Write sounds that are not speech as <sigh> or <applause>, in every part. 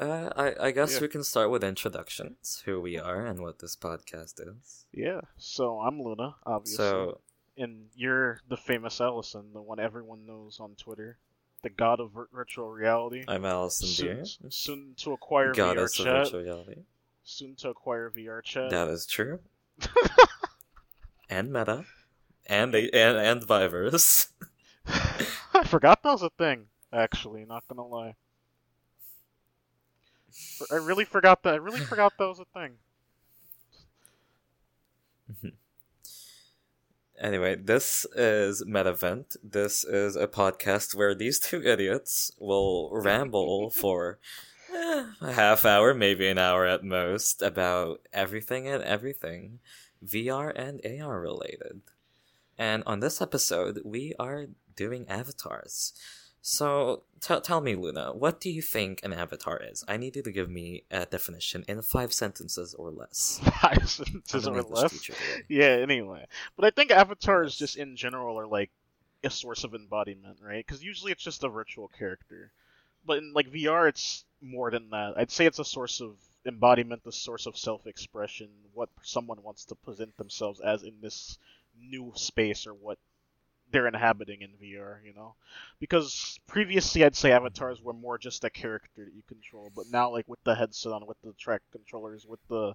Uh, I I guess Yeah. we can start with introductions, who we are and what this podcast is. Yeah. So I'm Luna, obviously, So and you're the famous Damsel, the one everyone knows on Twitter, the god of vir- virtual reality. I'm Damsel soon, Deer, soon to acquire goddess VR of chat. virtual reality. Soon to acquire VR chat. That is true. <laughs> and Meta, and the and and Viverse. <laughs> I forgot that was a thing. Actually, not gonna lie. I really forgot that. I really <sighs> forgot that was a thing. <laughs> Anyway, this is Metavent. This is a podcast where these two idiots will ramble <laughs> for eh, a half hour, maybe an hour at most, about everything and everything VR and AR related. And on this episode, we are doing avatars. So, t- tell me, Luna, what do you think an avatar is? I need you to give me a definition in five sentences or less. <laughs> Five sentences or less. Yeah, anyway. But I think avatars just in general are like a source of embodiment, right? Because usually it's just a virtual character. But in like VR, it's more than that. I'd say it's a source of embodiment, the source of self expression, what someone wants to present themselves as in this new space or what they're inhabiting in VR, you know? Because previously I'd say avatars were more just a character that you control, but now like with the headset on, with the track controllers, with the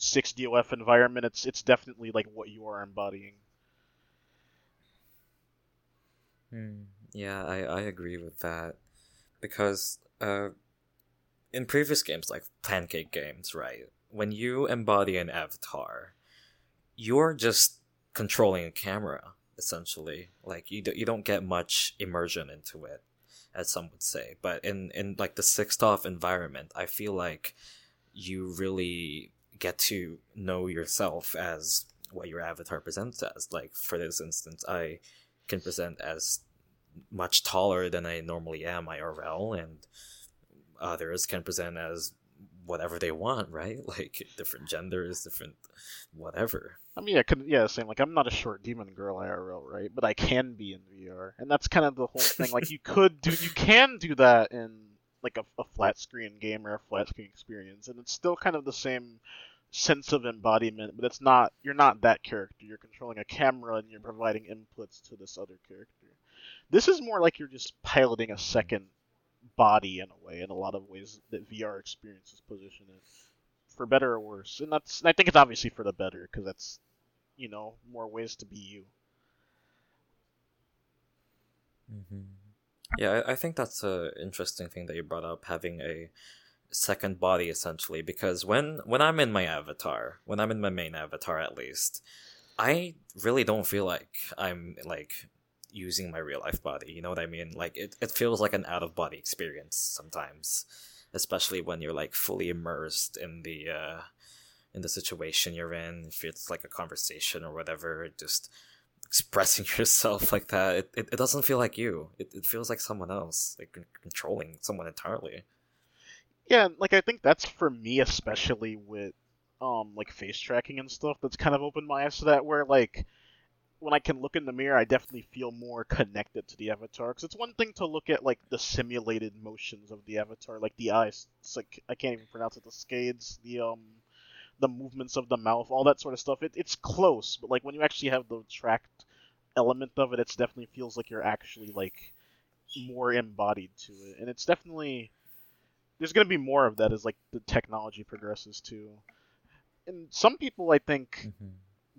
6DOF environment, it's it's definitely like what you are embodying. Hmm, yeah, I, I agree with that. Because uh, in previous games, like Pancake games, right? When you embody an avatar, you're just controlling a camera, essentially. Like, you, do, you don't get much immersion into it, as some would say. But in, in like the 6DOF environment, I feel like you really get to know yourself as what your avatar presents as. Like, for this instance, I can present as much taller than I normally am IRL, and others can present as whatever they want, right? <laughs> Like different genders, different whatever. I mean, yeah, could, yeah, same. Like, I'm not a short demon girl IRL, right? But I can be in VR, and that's kind of the whole <laughs> thing. Like, you could do, you can do that in like a, a flat screen game or a flat screen experience, and it's still kind of the same sense of embodiment, but it's not. You're not that character. You're controlling a camera and you're providing inputs to this other character. This is more like you're just piloting a second body in a way, in a lot of ways that VR experiences position it, for better or worse. And that's, and I think it's obviously for the better because that's, you know, more ways to be you. Mm-hmm. Yeah, I, I think that's a interesting thing that you brought up, having a second body essentially. Because when when I'm in my avatar, when I'm in my main avatar at least, I really don't feel like I'm like using my real life body. You know what I mean? Like it, it feels like an out of body experience sometimes, especially when you're like fully immersed in the uh, in the situation you're in. If it's like a conversation or whatever, just expressing <laughs> yourself like that, it, it, it doesn't feel like you. It, it feels like someone else, like controlling someone entirely. Yeah, like I think that's for me especially with um like face tracking and stuff. That's kind of opened my eyes to that. Where like when I can look in the mirror, I definitely feel more connected to the avatar. Because it's one thing to look at like the simulated motions of the avatar, like the eyes. Like I can't even pronounce it. The scades, the um, the movements of the mouth, all that sort of stuff. It, it's close, but like when you actually have the tracked element of it, it definitely feels like you're actually like more embodied to it, and it's definitely there's gonna be more of that as like the technology progresses too. And some people, I think,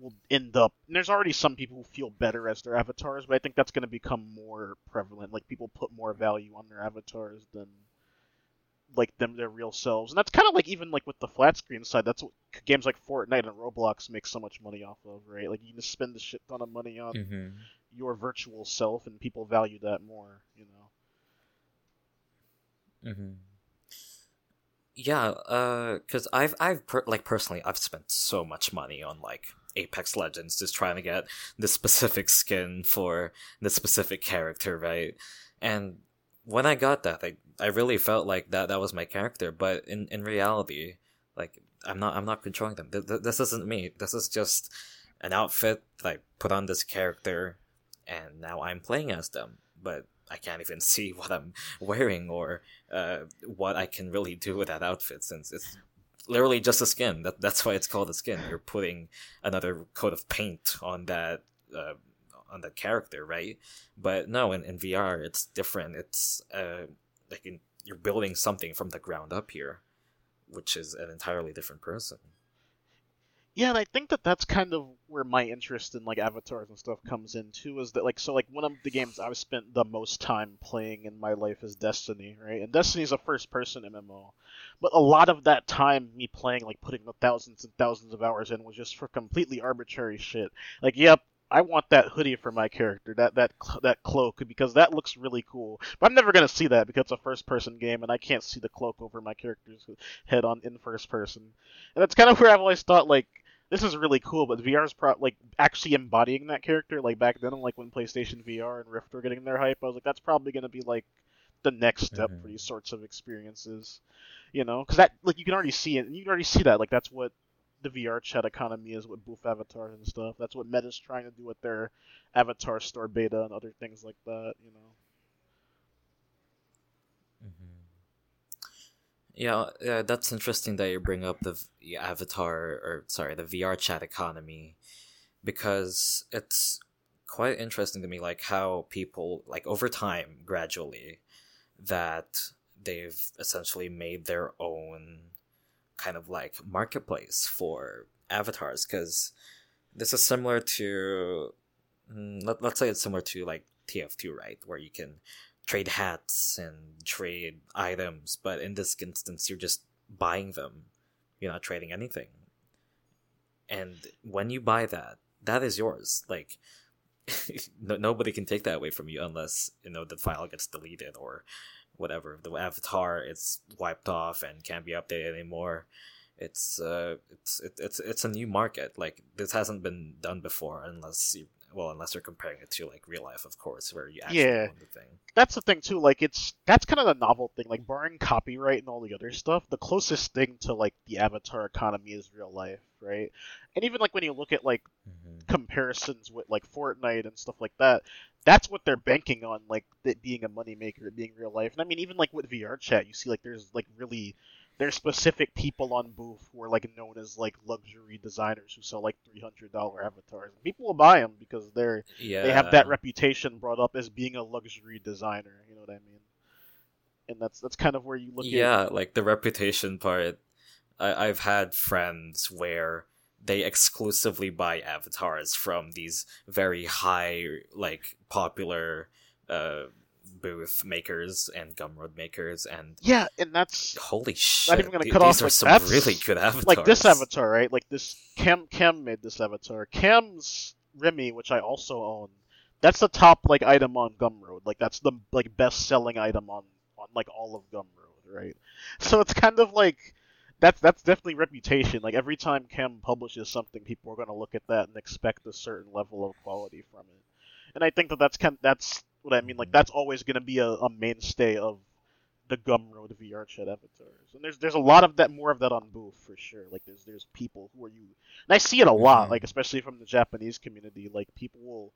will end up. And there's already some people who feel better as their avatars, but I think that's going to become more prevalent. Like people put more value on their avatars than like them their real selves, and that's kind of like even like with the flat screen side. That's what games like Fortnite and Roblox make so much money off of, right? Like you can just spend a shit ton of money on Mm-hmm. your virtual self, and people value that more. You know. Mm-hmm. Yeah, uh, cause I've I've per- like personally I've spent so much money on like Apex Legends just trying to get the specific skin for the specific character, right? And when I got that, I I really felt like that that was my character, but in in reality, like I'm not I'm not controlling them. Th- th- this isn't me. This is just an outfit that I put on this character, and now I'm playing as them. But I can't even <laughs> see what I'm wearing or uh, what I can really do with that outfit since it's literally just a skin. That that's why it's called a skin. You're putting another coat of paint on that uh, on that character, right? But no, in, in VR it's different. It's uh, like in, you're building something from the ground up here, which is an entirely different person. Yeah, and I think that that's kind of where my interest in like avatars and stuff comes in too. Is that like so like one of the games I've spent the most time playing in my life is Destiny, right? And Destiny is a first-person MMO, but a lot of that time me playing like putting the thousands and thousands of hours in was just for completely arbitrary shit. Like, yep, I want that hoodie for my character, that that that cloak, because that looks really cool. But I'm never gonna see that because it's a first-person game, and I can't see the cloak over my character's head on in first person. And that's kind of where I've always thought like this is really cool, but VR's pro like actually embodying that character. Like back then, like when PlayStation VR and Rift were getting their hype, I was like, that's probably gonna be like the next step mm-hmm. for these sorts of experiences, you know? Because that like you can already see it, and you can already see that like that's what the VR chat economy is with booth avatars and stuff. That's what Meta's trying to do with their avatar store beta and other things like that, you know. Yeah, that's interesting that you bring up the avatar or sorry, the VR chat economy because it's quite interesting to me like how people like over time gradually that they've essentially made their own kind of like marketplace for avatars because this is similar to mm, let, let's say it's similar to like TF2 right where you can trade hats and trade items, but in this instance, you're just buying them. You're not trading anything. And when you buy that, that is yours. Like, <laughs> no, nobody can take that away from you unless, you know, the file gets deleted or whatever. The avatar is wiped off and can't be updated anymore. It's uh, it's it, it's it's a new market. Like this hasn't been done before, unless you well, unless you're comparing it to like real life, of course, where you actually yeah. own the thing. That's the thing too. Like it's that's kind of the novel thing. Like barring copyright and all the other stuff, the closest thing to like the avatar economy is real life, right? And even like when you look at like mm-hmm. comparisons with like Fortnite and stuff like that, that's what they're banking on, like it being a moneymaker, being real life. And I mean, even like with VR chat, you see like there's like really there's specific people on booth who are like known as like luxury designers who sell like three hundred dollar avatars. People will buy them because they're yeah. they have that reputation brought up as being a luxury designer. You know what I mean? And that's that's kind of where you look. Yeah, at... like the reputation part. I, I've had friends where they exclusively buy avatars from these very high, like popular. Uh, booth makers and Gumroad makers and yeah, and that's holy shit. Not even gonna cut These off. Are like, some that's, really good avatars. <laughs> Like this avatar, right? Like this Cam Cam made this avatar. Cam's Remy, which I also own. That's the top like item on Gumroad. Like that's the like best selling item on on like all of Gumroad, right? <laughs> So it's kind of like that's that's definitely reputation. Like every time Cam publishes something, people are going to look at that and expect a certain level of quality from it. And I think that that's kind of, that's what I mean. Like that's always going to be a, a, mainstay of the Gumroad VR chat avatars, and there's there's a lot of that, more of that on Booth for sure. Like there's there's people who are you, and I see it a lot, mm-hmm. like especially from the Japanese community. Like people will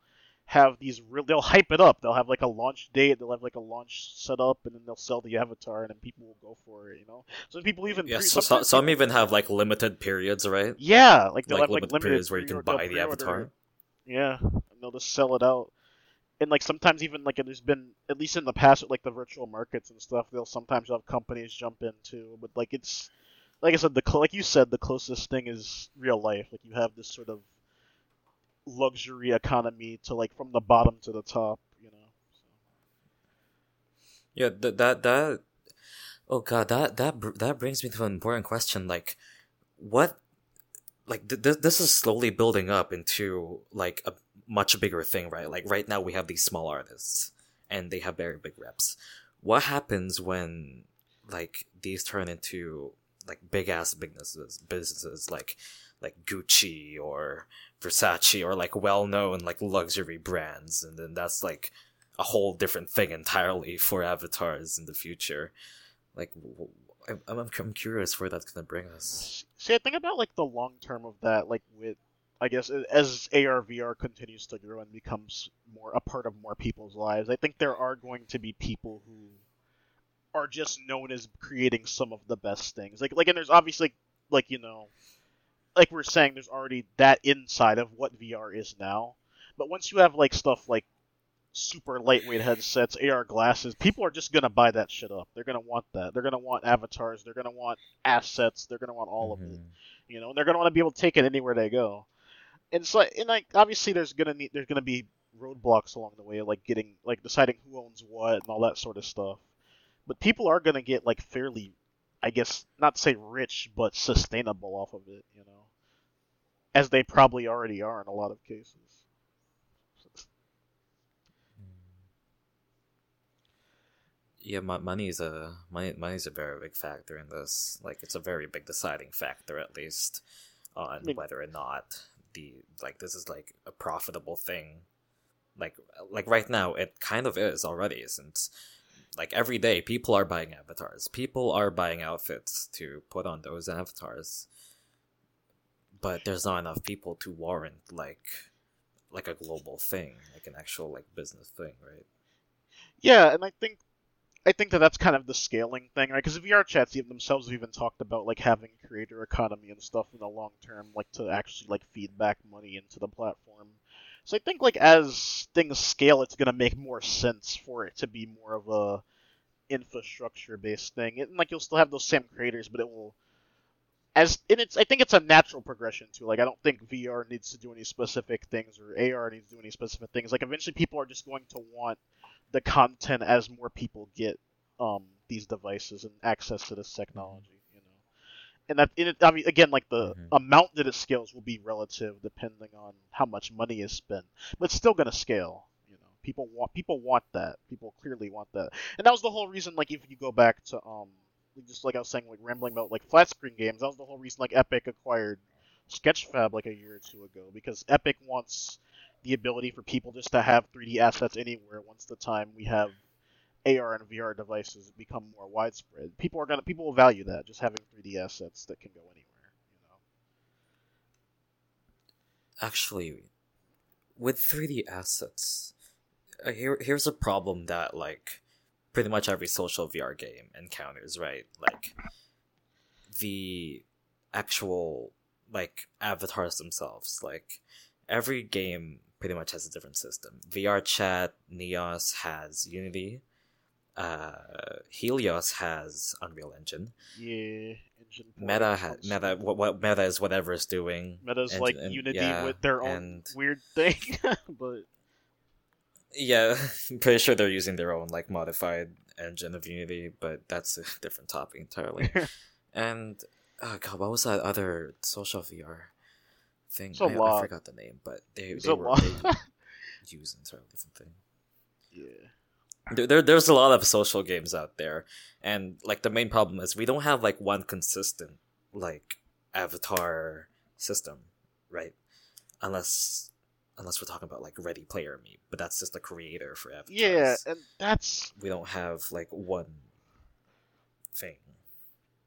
have these real, they'll hype it up. They'll have like a launch date. They'll have like a launch set up, and then they'll sell the avatar, and then people will go for it. You know, so people even yeah. Pre- so some, some even have like limited periods, right? Yeah, like they'll like have limited like limited periods where you can buy the avatar. Yeah, and they'll just sell it out and like sometimes even like there's been at least in the past like the virtual markets and stuff they'll sometimes have companies jump into but like it's like i said the like you said the closest thing is real life like you have this sort of luxury economy to like from the bottom to the top you know so. yeah that that that oh god that that that brings me to an important question like what like th- this is slowly building up into like a much bigger thing, right? Like right now we have these small artists and they have very big reps. What happens when like these turn into like big ass businesses businesses like like Gucci or Versace or like well known like luxury brands and then that's like a whole different thing entirely for avatars in the future. Like I'm, I'm, curious where that's gonna bring us. See, I think about like the long term of that, like with I guess as AR VR continues to grow and becomes more a part of more people's lives, I think there are going to be people who are just known as creating some of the best things. Like like and there's obviously like you know like we're saying there's already that inside of what VR is now. But once you have like stuff like super lightweight headsets, AR glasses, people are just gonna buy that shit up. They're gonna want that. They're gonna want avatars. They're gonna want assets. They're gonna want all mm-hmm. of it. Mm-hmm. You know, and they're gonna want to be able to take it anywhere they go and so and like obviously there's gonna need there's gonna be roadblocks along the way, like getting like deciding who owns what and all that sort of stuff. But people are gonna get like fairly, I guess, not to say rich, but sustainable off of it, you know, as they probably already are in a lot of cases. Yeah, money is a money money is a very big factor in this. Like, it's a very big deciding factor, at least, on I mean, whether or not the like this is like a profitable thing. Like like right now it kind of is already since like every day people are buying avatars. People are buying outfits to put on those avatars. But there's not enough people to warrant like like a global thing like an actual like business thing right? Yeah and i think I think that that's kind of the scaling thing, right? Because VR chats even themselves have even talked about like having a creator economy and stuff in the long term, like to actually like feed back money into the platform. So I think like as things scale, it's gonna make more sense for it to be more of a infrastructure based thing, and like you'll still have those same creators, but it will as and it's I think it's a natural progression too. Like I don't think VR needs to do any specific things or AR needs to do any specific things. Like eventually people are just going to want the content as more people get um, these devices and access to this technology. You know, and that it, I mean, again, like the mm-hmm. amount that it scales will be relative depending on how much money is spent, but it's still going to scale. You know, people want people want that. People clearly want that, and that was the whole reason. Like if you go back to um, just like I was saying, like rambling about like flat screen games, that was the whole reason like Epic acquired Sketchfab like a year or two ago because Epic wants the ability for people just to have 3D assets anywhere once the time we have AR and VR devices become more widespread. People are gonna people will value that just having 3D assets that can go anywhere. You know. Actually, with 3D assets, uh, here here's a problem that like pretty much every social VR game encounters. Right, like the actual like avatars themselves. Like every game pretty much has a different system. VR Chat Neos has Unity. Uh, Helios has Unreal Engine. Yeah, Engine. Meta has Meta. What, what Meta is whatever is doing. Meta's and, like and, Unity yeah, with their own and, weird thing, <laughs> but yeah, I'm <laughs> pretty sure they're using their own like modified engine of Unity, but that's a <laughs> different topic entirely. and oh god, what was that other social VR? Thing. I, I, forgot the name, but they, they were they <laughs> use entirely different thing. Yeah. There, there, there's a lot of social games out there, and like the main problem is we don't have like one consistent like avatar system, right? Unless unless we're talking about like Ready Player Me, but that's just a creator for avatars. Yeah, and that's we don't have like one thing.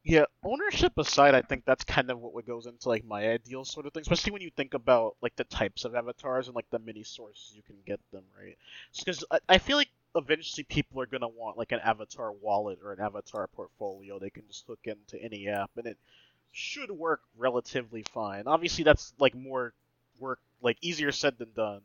Yeah, ownership aside, I think that's kind of what goes into like my ideal sort of thing, especially when you think about like the types of avatars and like the many sources you can get them, right? Because I, I feel like eventually people are gonna want like an avatar wallet or an avatar portfolio they can just hook into any app, and it should work relatively fine. Obviously, that's like more work, like easier said than done.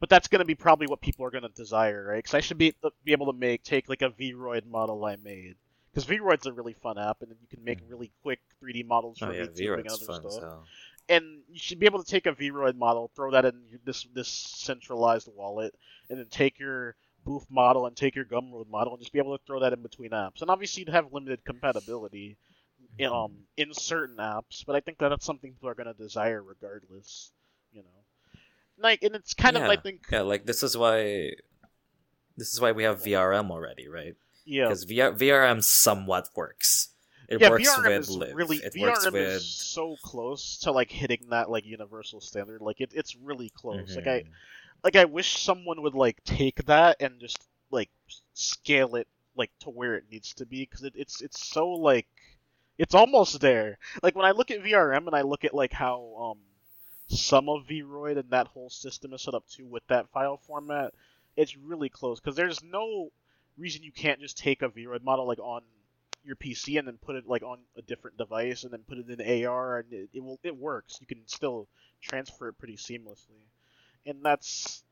But that's gonna be probably what people are gonna desire, right? Because I should be uh, be able to make take like a Vroid model I made because Vroid's a really fun app, and then you can make mm. really quick 3D models for oh, yeah, and other stuff. So. And you should be able to take a Vroid model, throw that in this this centralized wallet, and then take your Booth model and take your Gumroad model, and just be able to throw that in between apps. And obviously, you'd have limited compatibility in, mm-hmm. um, in certain apps, but I think that that's something people are going to desire regardless. You know, like, and it's kind yeah. of I think yeah, like this is why this is why we have VRM already, right? Yeah, because VR, VRM somewhat works. It yeah, works VRM with Live. Really, it VRM works with... is so close to like hitting that like universal standard. Like it, it's really close. Mm-hmm. Like I, mm-hmm. like I wish someone would like take that and just like scale it like to where it needs to be because it, it's it's so like it's almost there. Like when I look at VRM and I look at like how um some of Vroid and that whole system is set up too with that file format, it's really close because there's no reason you can't just take a Vroid model like on your PC and then put it like on a different device and then put it in AR and it, it will it works. You can still transfer it pretty seamlessly, and that's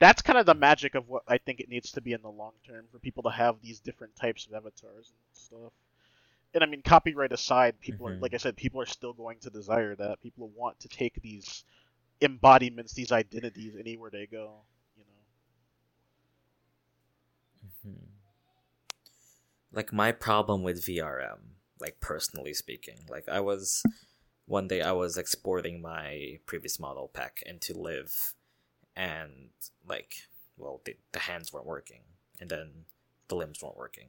that's kind of the magic of what I think it needs to be in the long term for people to have these different types of avatars and stuff. And I mean, copyright aside, people Mhm. are like I said, people are still going to desire that. People want to take these embodiments, these identities anywhere they go. You know. Mhm. Like my problem with VRM, like personally speaking, like I was one day I was exporting my previous model pack into Live, and like, well, the, the hands weren't working, and then the limbs weren't working,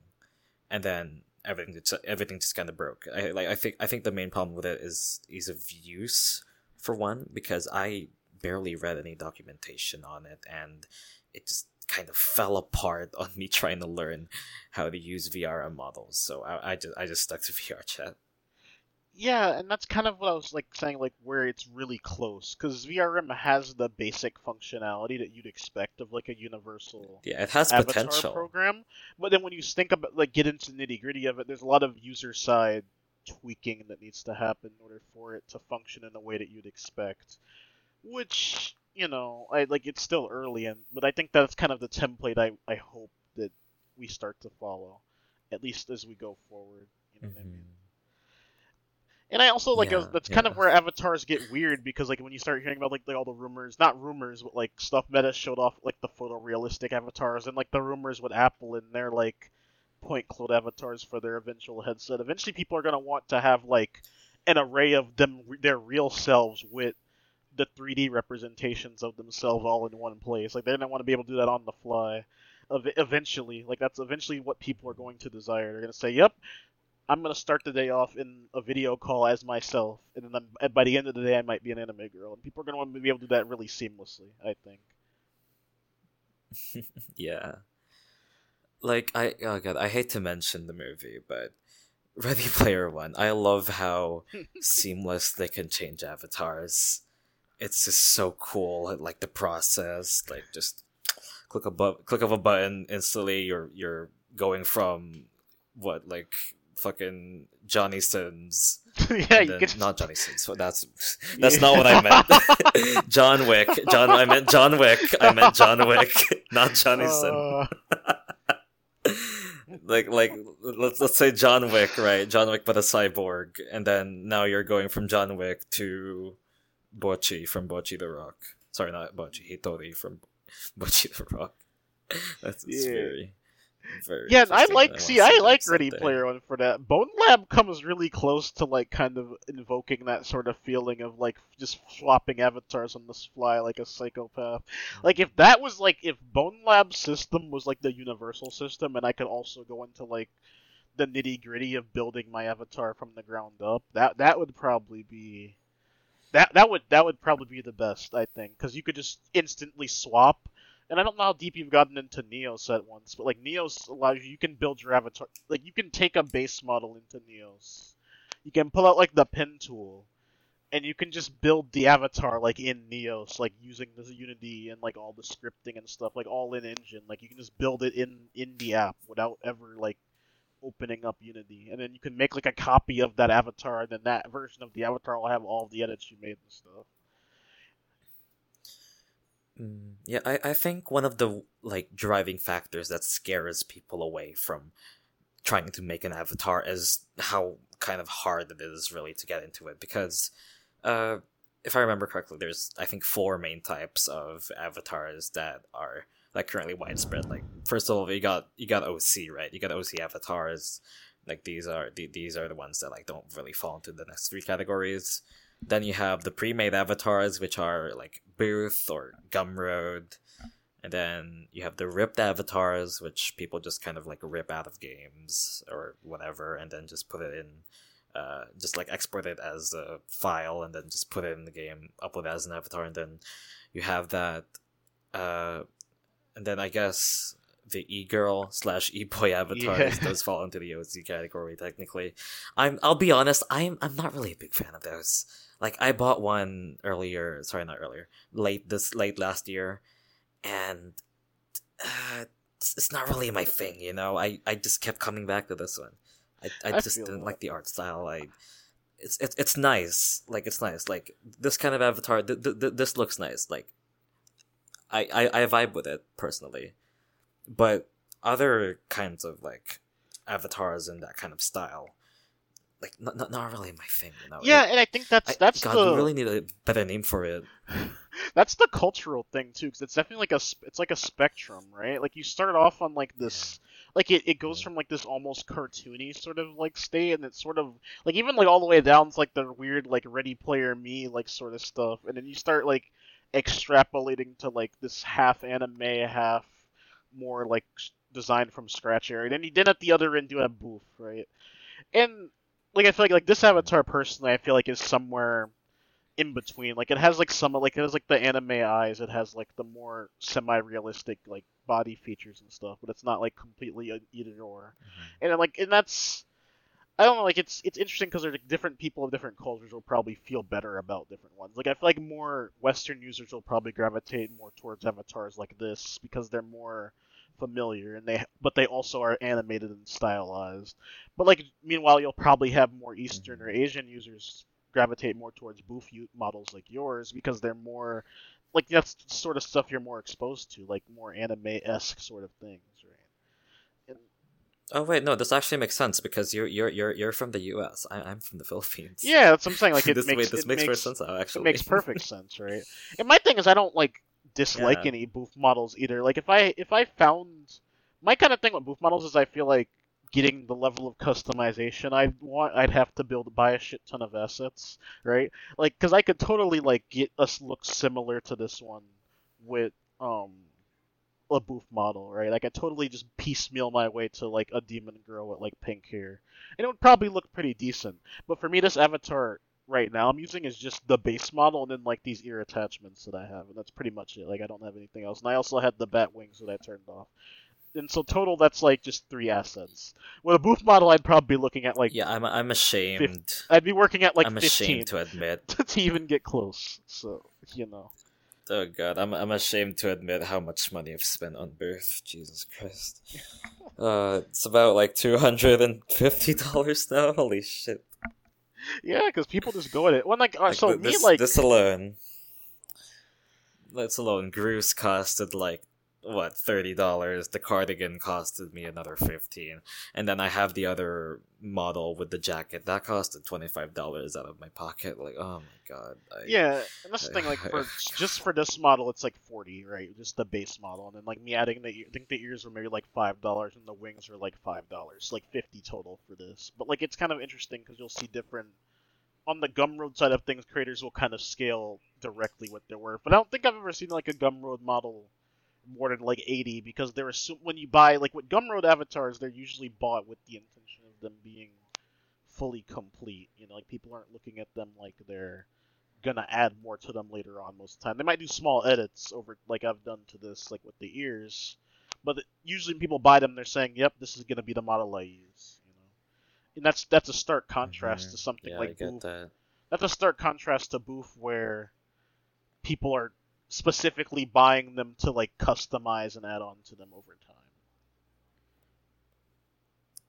and then everything just everything just kind of broke. I like I think I think the main problem with it is ease of use for one because I barely read any documentation on it, and it just kind of fell apart on me trying to learn how to use VRM models. So I, I just I just stuck to <laughs> VR chat. Yeah, and that's kind of what I was like saying, like where it's really close, because VRM has the basic functionality that you'd expect of like a universal Yeah, it has avatar potential. program. But then when you think about like get into the nitty gritty of it, there's a lot of user side tweaking that needs to happen in order for it to function in a way that you'd expect. Which you know, I like it's still early, and but I think that's kind of the template I I hope that we start to follow, at least as we go forward. You know what I mean? Mhm. And I also like Yeah, that's kind of where avatars get weird because like when you start hearing about like, like all the rumors, not rumors, but like stuff Meta showed off like the photorealistic avatars and like the rumors with Apple and their like point cloud avatars for their eventual headset. Eventually, people are gonna want to have like an array of them their real selves with the 3D representations of themselves all in one place. Like they're gonna want to be able to do that on the fly. Ev- Eventually, like that's eventually what people are going to desire. They're gonna say, "Yep, I'm gonna start the day off in a video call as myself, and then I'm, by the end of the day, I might be an anime girl, and people are gonna want to be able to do that really seamlessly. I think. <laughs> yeah. Like I oh god, I hate to mention the movie, but Ready Player One, I love how <laughs> seamless they can change avatars. It's just so cool, like the process, like just click a bu- click of a button, instantly you're you're going from what like fucking Johnny Sins, <laughs> yeah, you not Johnny Sins. so That's <laughs> that's not what I meant. <laughs> John Wick, John. I meant John Wick. I meant John Wick, not Johnny Sins Uh, like like let's let's say John Wick, right? John Wick but a cyborg, and then now you're going from John Wick to Bocchi from Bocchi the Rock. Sorry, not Bocchi, Hitori from <laughs> Bocchi the Rock. <laughs> That's Yeah. very very yeah, I like. wanna see, I like Ready someday. Player One for that. Bone Lab comes really close to like kind of invoking that sort of feeling of like just swapping avatars on the fly like a psychopath. Like if that was like if Bonelab system was like the universal system, and I could also go into like the nitty gritty of building my avatar from the ground up, that that would probably be that that would that would probably be the best I think because you could just instantly swap. And I don't know how deep you've gotten into Neos at once, but like Neos allows you you can build your avatar like you can take a base model into Neos. You can pull out like the pen tool and you can just build the avatar like in Neos, like using the Unity and like all the scripting and stuff, like all in engine. Like you can just build it in in the app without ever like opening up Unity, and then you can make like a copy of that avatar, and then that version of the avatar will have all the edits you made and stuff. Mm, yeah, I, I think one of the like driving factors that scares people away from trying to make an avatar is how kind of hard it is really to get into it because uh if I remember correctly there's I think four main types of avatars that are like currently widespread. Like first of all you got you got OC, right? You got OC avatars. Like these are the, these are the ones that like don't really fall into the next three categories. Then you have the pre-made avatars, which are like Booth or Gumroad, and then you have the ripped avatars, which people just kind of like rip out of games or whatever, and then just put it in, uh, just like export it as a file, and then just put it in the game, upload it as an avatar, and then you have that, uh, and then I guess the e girl slash e boy avatars Yeah. does fall into the OC category technically. I'm I'll be honest, I'm I'm not really a big fan of those. Like I bought one earlier, sorry, not earlier, late this late last year, and uh, it's, it's not really my thing. You know, I I just kept coming back to this one. I I I just didn't that. like the art style. I it's it's it's nice. Like it's nice. Like this kind of avatar. Th- th- th- this looks nice. Like I, I I vibe with it personally, but other kinds of like avatars in that kind of style, like not not, not really my thing. You know? Yeah, It- and I think that's I- that's God, the we really need a better name for it. <laughs> that's the cultural thing too, because it's definitely like a it's like a spectrum, right? Like you start off on like this, like it, it goes from like this almost cartoony sort of like state, and it's sort of like even like all the way down to like the weird like Ready Player Me like sort of stuff, and then you start like extrapolating to like this half anime, half more like designed from scratch area. And then you then at the other end do a Booth, right? And like I feel like like this avatar personally, I feel like is somewhere in between. Like it has like some like it has like the anime eyes. It has like the more semi-realistic like body features and stuff, but it's not like completely either or. Mm-hmm. And like and that's I don't know. Like it's it's interesting because like, different people of different cultures will probably feel better about different ones. Like I feel like more Western users will probably gravitate more towards avatars like this because they're more familiar and they but they also are animated and stylized. But like meanwhile, you'll probably have more Eastern mm-hmm. or Asian users gravitate more towards booth models like yours because they're more like that's the sort of stuff you're more exposed to, like more anime esque sort of things, right? Oh wait, no, this actually makes sense because you're you're you're you're from the U.S. I, I'm from the Philippines. yeah, that's what I'm saying. Like <laughs> it this makes wait, this it makes, makes sense now. It Actually, makes perfect <laughs> sense, right? And my thing is, I don't like dislike Yeah. any booth models either. Like if I if I found my kind of thing with booth models is I feel like getting the level of customization I want, I'd have to build buy a shit ton of assets, right? Like because I could totally like get us look similar to this one with um a booth model, right? Like I totally just piecemeal my way to like a demon girl with like pink hair, and it would probably look pretty decent. But for me, this avatar right now I'm using is just the base model and then like these ear attachments that I have, and that's pretty much it. Like I don't have anything else, and I also had the bat wings that I turned off. And so total, that's like just three assets. With a booth model, I'd probably be looking at like yeah, I'm I'm ashamed. I'd be working at like I'm 15 ashamed to admit. <laughs> to even get close. So you know, Oh god, I'm I'm ashamed to admit how much money I've spent on Booth. Jesus Christ. <laughs> Uh, it's about like two hundred and fifty dollars <laughs> now. Holy shit! yeah, because people just go at it. When like, uh, Like, so th- me this, like this alone, this alone, Groose costed like what thirty dollars. The cardigan costed me another fifteen, and then I have the other model with the jacket that costed twenty five dollars out of my pocket. Like, oh my god! I, Yeah, and that's the thing. Like for <laughs> just for this model, it's like forty, right? Just the base model, and then like me adding the, I think the ears were maybe like five dollars, and the wings are like five dollars, like fifty total for this. But like it's kind of interesting because you'll see different on the Gumroad side of things. Creators will kind of scale directly what they're worth, but I don't think I've ever seen like a Gumroad model more than like eighty because they're assume when you buy like with Gumroad avatars, they're usually bought with the intention of them being fully complete. You know, like people aren't looking at them like they're gonna add more to them later on most of the time. They might do small edits over like I've done to this, like with the ears. But usually when people buy them, they're saying, "Yep, this is gonna be the model I use." You know, and that's that's a stark contrast Mhm. to something yeah, I like get that. That's a stark contrast to Booth, where people are specifically buying them to like customize and add on to them over time.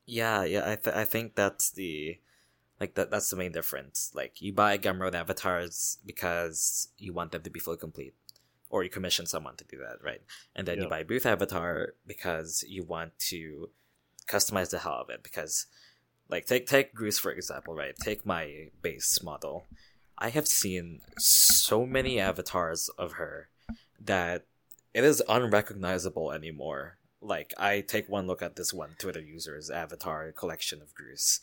Yeah, yeah, I th- I think that's the like that that's the main difference. Like you buy Gumroad avatars because you want them to be fully complete. Or you commission someone to do that, right? And then you buy Booth Avatar because you want to customize the hell of it. Because like take take Goose for example, right? Take my base model. I have seen so many avatars of her that it is unrecognizable anymore. Like I take one look at this one Twitter user's avatar collection of Goose,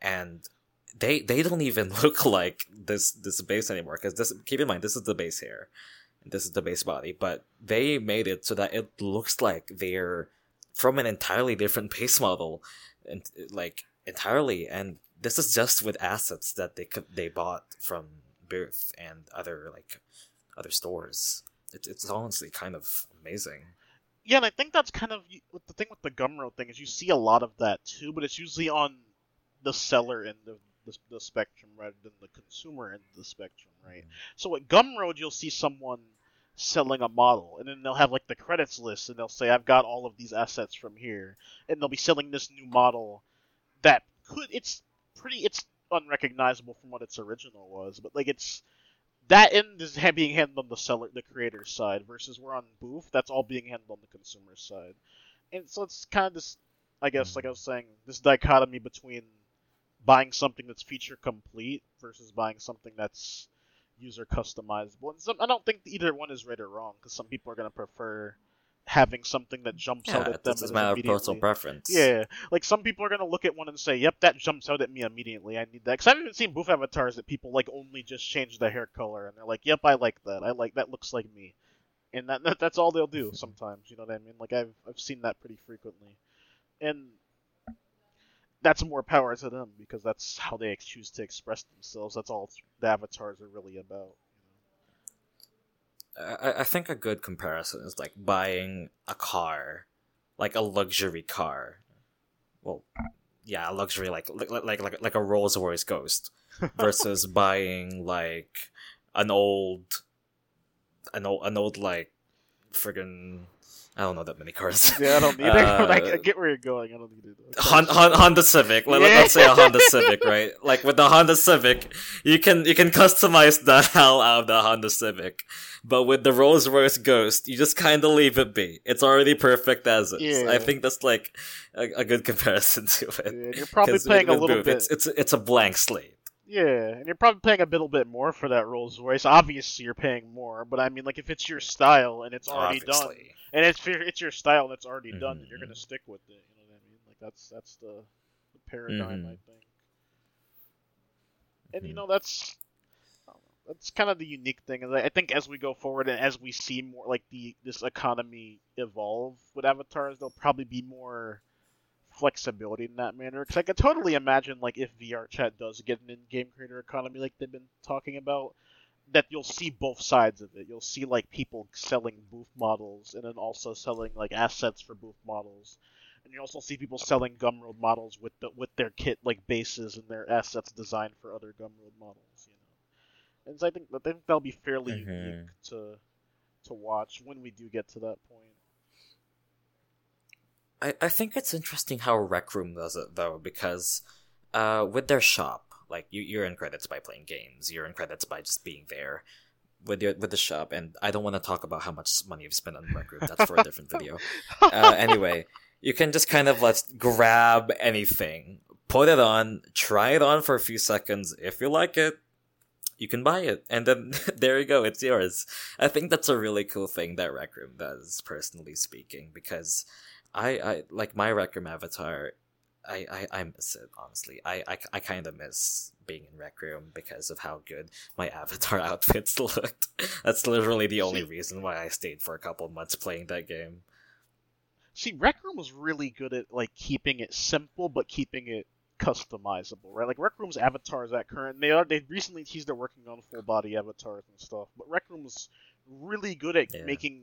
and they they don't even <laughs> look like this this base anymore. Because this keep in mind this is the base hair, this is the base body, but they made it so that it looks like they're from an entirely different base model, and like entirely. And this is just with assets that they could they bought from Booth and other like other stores. It's it's honestly kind of amazing. Yeah, and I think that's kind of the thing with the Gumroad thing is you see a lot of that too, but it's usually on the seller end of the, the spectrum rather than the consumer end of the spectrum, right? Mm-hmm. So at Gumroad, you'll see someone selling a model, and then they'll have like the credits list, and they'll say, "I've got all of these assets from here," and they'll be selling this new model that could it's pretty it's unrecognizable from what its original was, but like it's that end is being handled on the seller, the creator's side, versus we're on Booth. That's all being handled on the consumer side, and so it's kind of this, I guess, hmm. like I was saying, this dichotomy between buying something that's feature complete versus buying something that's user customizable. And some, I don't think either one is right or wrong because some people are going to prefer having something that jumps yeah, out at them. It's a matter of personal preference. Yeah, like some people are gonna look at one and say, "Yep, that jumps out at me immediately. I need that." Because I've even seen booth avatars that people like only just change the hair color, and they're like, "Yep, I like that. I like that. Looks like me." And that, that that's all they'll do <laughs> sometimes. You know what I mean? Like I've I've seen that pretty frequently, and that's more power to them because that's how they choose to express themselves. That's all the avatars are really about. I, I think a good comparison is like buying a car, like a luxury car. Well, yeah, a luxury like like like like, like a Rolls Royce Ghost, <laughs> versus buying like an old, an old an old like friggin' I don't know that many cars. Yeah, I don't need <laughs> uh, it. I get where you're going. I don't need it. Honda, Honda Civic. Let, yeah. Let's say a Honda <laughs> Civic, right? Like with the Honda Civic, you can you can customize the <laughs> hell out of the Honda Civic, but with the Rolls Royce Ghost, you just kind of leave it be. It's already perfect as is. Yeah. I think that's like a, a good comparison to it. Yeah, you're probably paying with, a little bit. It's, it's it's a blank slate. Yeah, and you're probably paying a little bit more for that Rolls Royce. Obviously, you're paying more, but I mean, like if it's your style and it's already Obviously. done and it's it's your style that's already mm-hmm. done, and you're gonna stick with it. You know what I mean? Like that's that's the, the paradigm, mm-hmm. I think. And mm-hmm. you know that's that's kind of the unique thing. I think as we go forward and as we see more like the this economy evolve with avatars, there'll probably be more flexibility in that manner. Because I can totally imagine like if VR chat does get an in-game creator economy like they've been talking about, that you'll see both sides of it. You'll see like people selling booth models and then also selling like assets for booth models. And you also see people selling Gumroad models with the, with their kit like bases and their assets designed for other Gumroad models, you know. And so I think I think that'll be fairly mm-hmm. unique to to watch when we do get to that point. I, I think it's interesting how Rec Room does it though, because uh, with their shop, like you, you earn credits by playing games. You earn credits by just being there with your with the shop. And I don't want to talk about how much money you've spent on Rec Room. That's for a different <laughs> video. Uh, anyway, you can just kind of let's grab anything, put it on, try it on for a few seconds. If you like it, you can buy it, and then <laughs> there you go, it's yours. I think that's a really cool thing that Rec Room does, personally speaking, because I, I like my Rec Room avatar I, I, I miss it honestly. I, I, I kind of miss being in Rec Room because of how good my <laughs> avatar outfits looked. That's literally the only reason why I stayed for a couple months playing that game. See, Rec Room was really good at like keeping it simple but keeping it customizable, right? Like Rec Room's avatars at current they are they recently teased they're working on full body avatars and stuff, but Rec Room was really good at yeah. making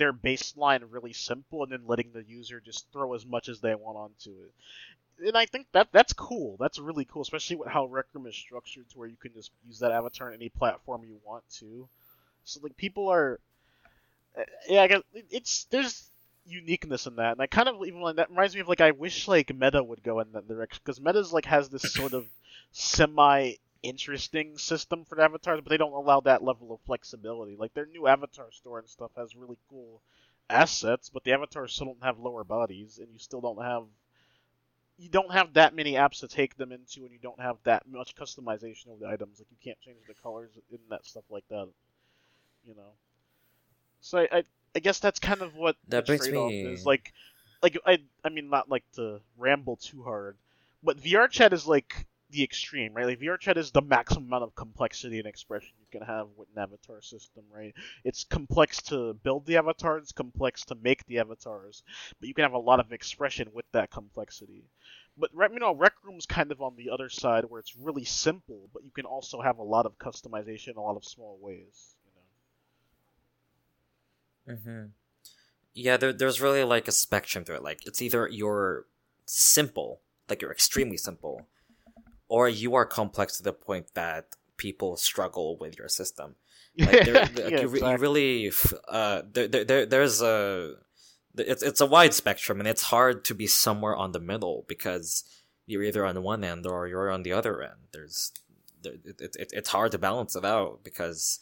their baseline really simple and then letting the user just throw as much as they want onto it. And I think that that's cool. That's really cool, especially with how Rec Room is structured to where you can just use that avatar on any platform you want to. So like people are, eh, yeah, I guess it's there's uniqueness in that, and I kind of even like that reminds me of like I wish like Meta would go in that direction because Meta's like has this sort of semi interesting system for the avatars, but they don't allow that level of flexibility. Like their new avatar store and stuff has really cool assets, but the avatars still don't have lower bodies, and you still don't have you don't have that many apps to take them into, and you don't have that much customization of the items. Like you can't change the colors and that stuff like that. You know. So I, I, I guess that's kind of what that the trade-off me... is. Like, like I, I mean, not like to ramble too hard, but VR chat is like the extreme, right? Like VR chat is the maximum amount of complexity and expression you can have with an avatar system, right? It's complex to build the avatars, it's complex to make the avatars, but you can have a lot of expression with that complexity. But you know, Rec Room's kind of on the other side where it's really simple, but you can also have a lot of customization in a lot of small ways. You know. Mm-hmm. Yeah, there, there's really like a spectrum to it. Like it's either you're simple, like you're extremely simple, or you are complex to the point that people struggle with your system. <laughs> Like, there, yeah, you, exactly. you really, uh, there, there, there, there's a, it's it's a wide spectrum, and it's hard to be somewhere on the middle because you're either on one end or you're on the other end. There's, there, it, it, it's hard to balance it out because,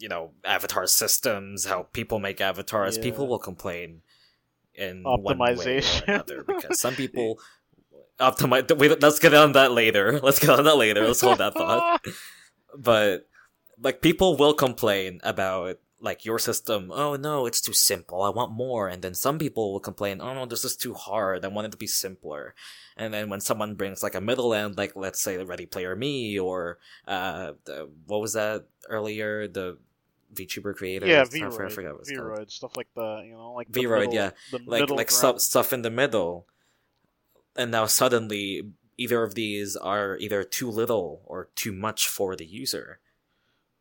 you know, avatar systems, how people make avatars, Yeah. people will complain in one way or Optimization. another because some <laughs> people optimize. Wait, let's get on that later. <laughs> Let's get on that later. Let's hold that thought <laughs> but like people will complain about like your system oh no it's too simple i want more and then some people will complain oh no this is too hard i want it to be simpler and then when someone brings like a middle end like let's say the ready player me or uh the, what was that earlier the VTuber creator yeah, I V-Roid, I forgot what it's called. V-Roid, stuff like the You know, like V-Roid, middle- yeah. like like ground. stuff stuff in the middle and now suddenly either of these are either too little or too much for the user.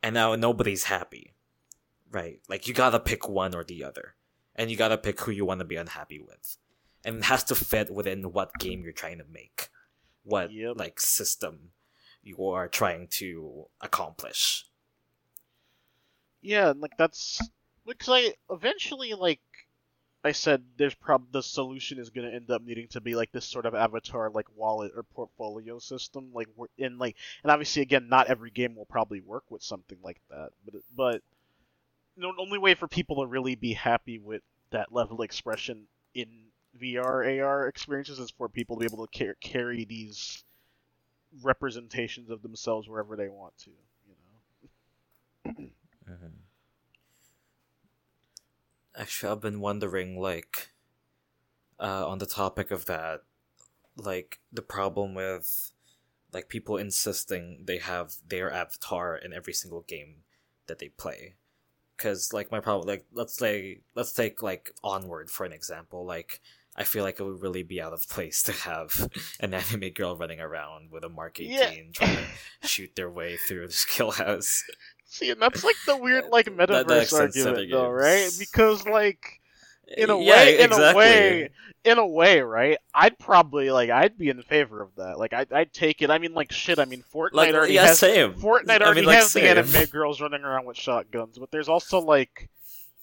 And now nobody's happy right? Like you gotta pick one or the other. And you gotta pick who you want to be unhappy with. And it has to fit within what game you're trying to make what Yep. like system you are trying to accomplish. Yeah, and like that's because I eventually like I said, there's prob the solution is gonna end up needing to be like this sort of avatar like wallet or portfolio system, like in like, and obviously again, not every game will probably work with something like that, but but the only way for people to really be happy with that level of expression in VR AR experiences is for people to be able to car- carry these representations of themselves wherever they want to, you know. Mhm. Actually, I've been wondering, like, uh, on the topic of that, like, the problem with, like, people insisting they have their avatar in every single game that they play. Because, like, my problem, like, let's say, let's take, like, Onward for an example. Like, I feel like it would really be out of place to have <laughs> an anime girl running around with a Mark 18 Yeah. trying to shoot their way through the skill <laughs> house. See, and that's like the <laughs> weird like metaverse argument, the though, right? Because like in a Yeah, way, in exactly. a way, in a way, right? I'd probably like I'd be in favor of that. Like I'd, I'd take it. I mean, like shit. I mean, Fortnite Like, uh, already yeah, has same. Fortnite I already mean, like, has the same. anime girls running around with shotguns, but there's also like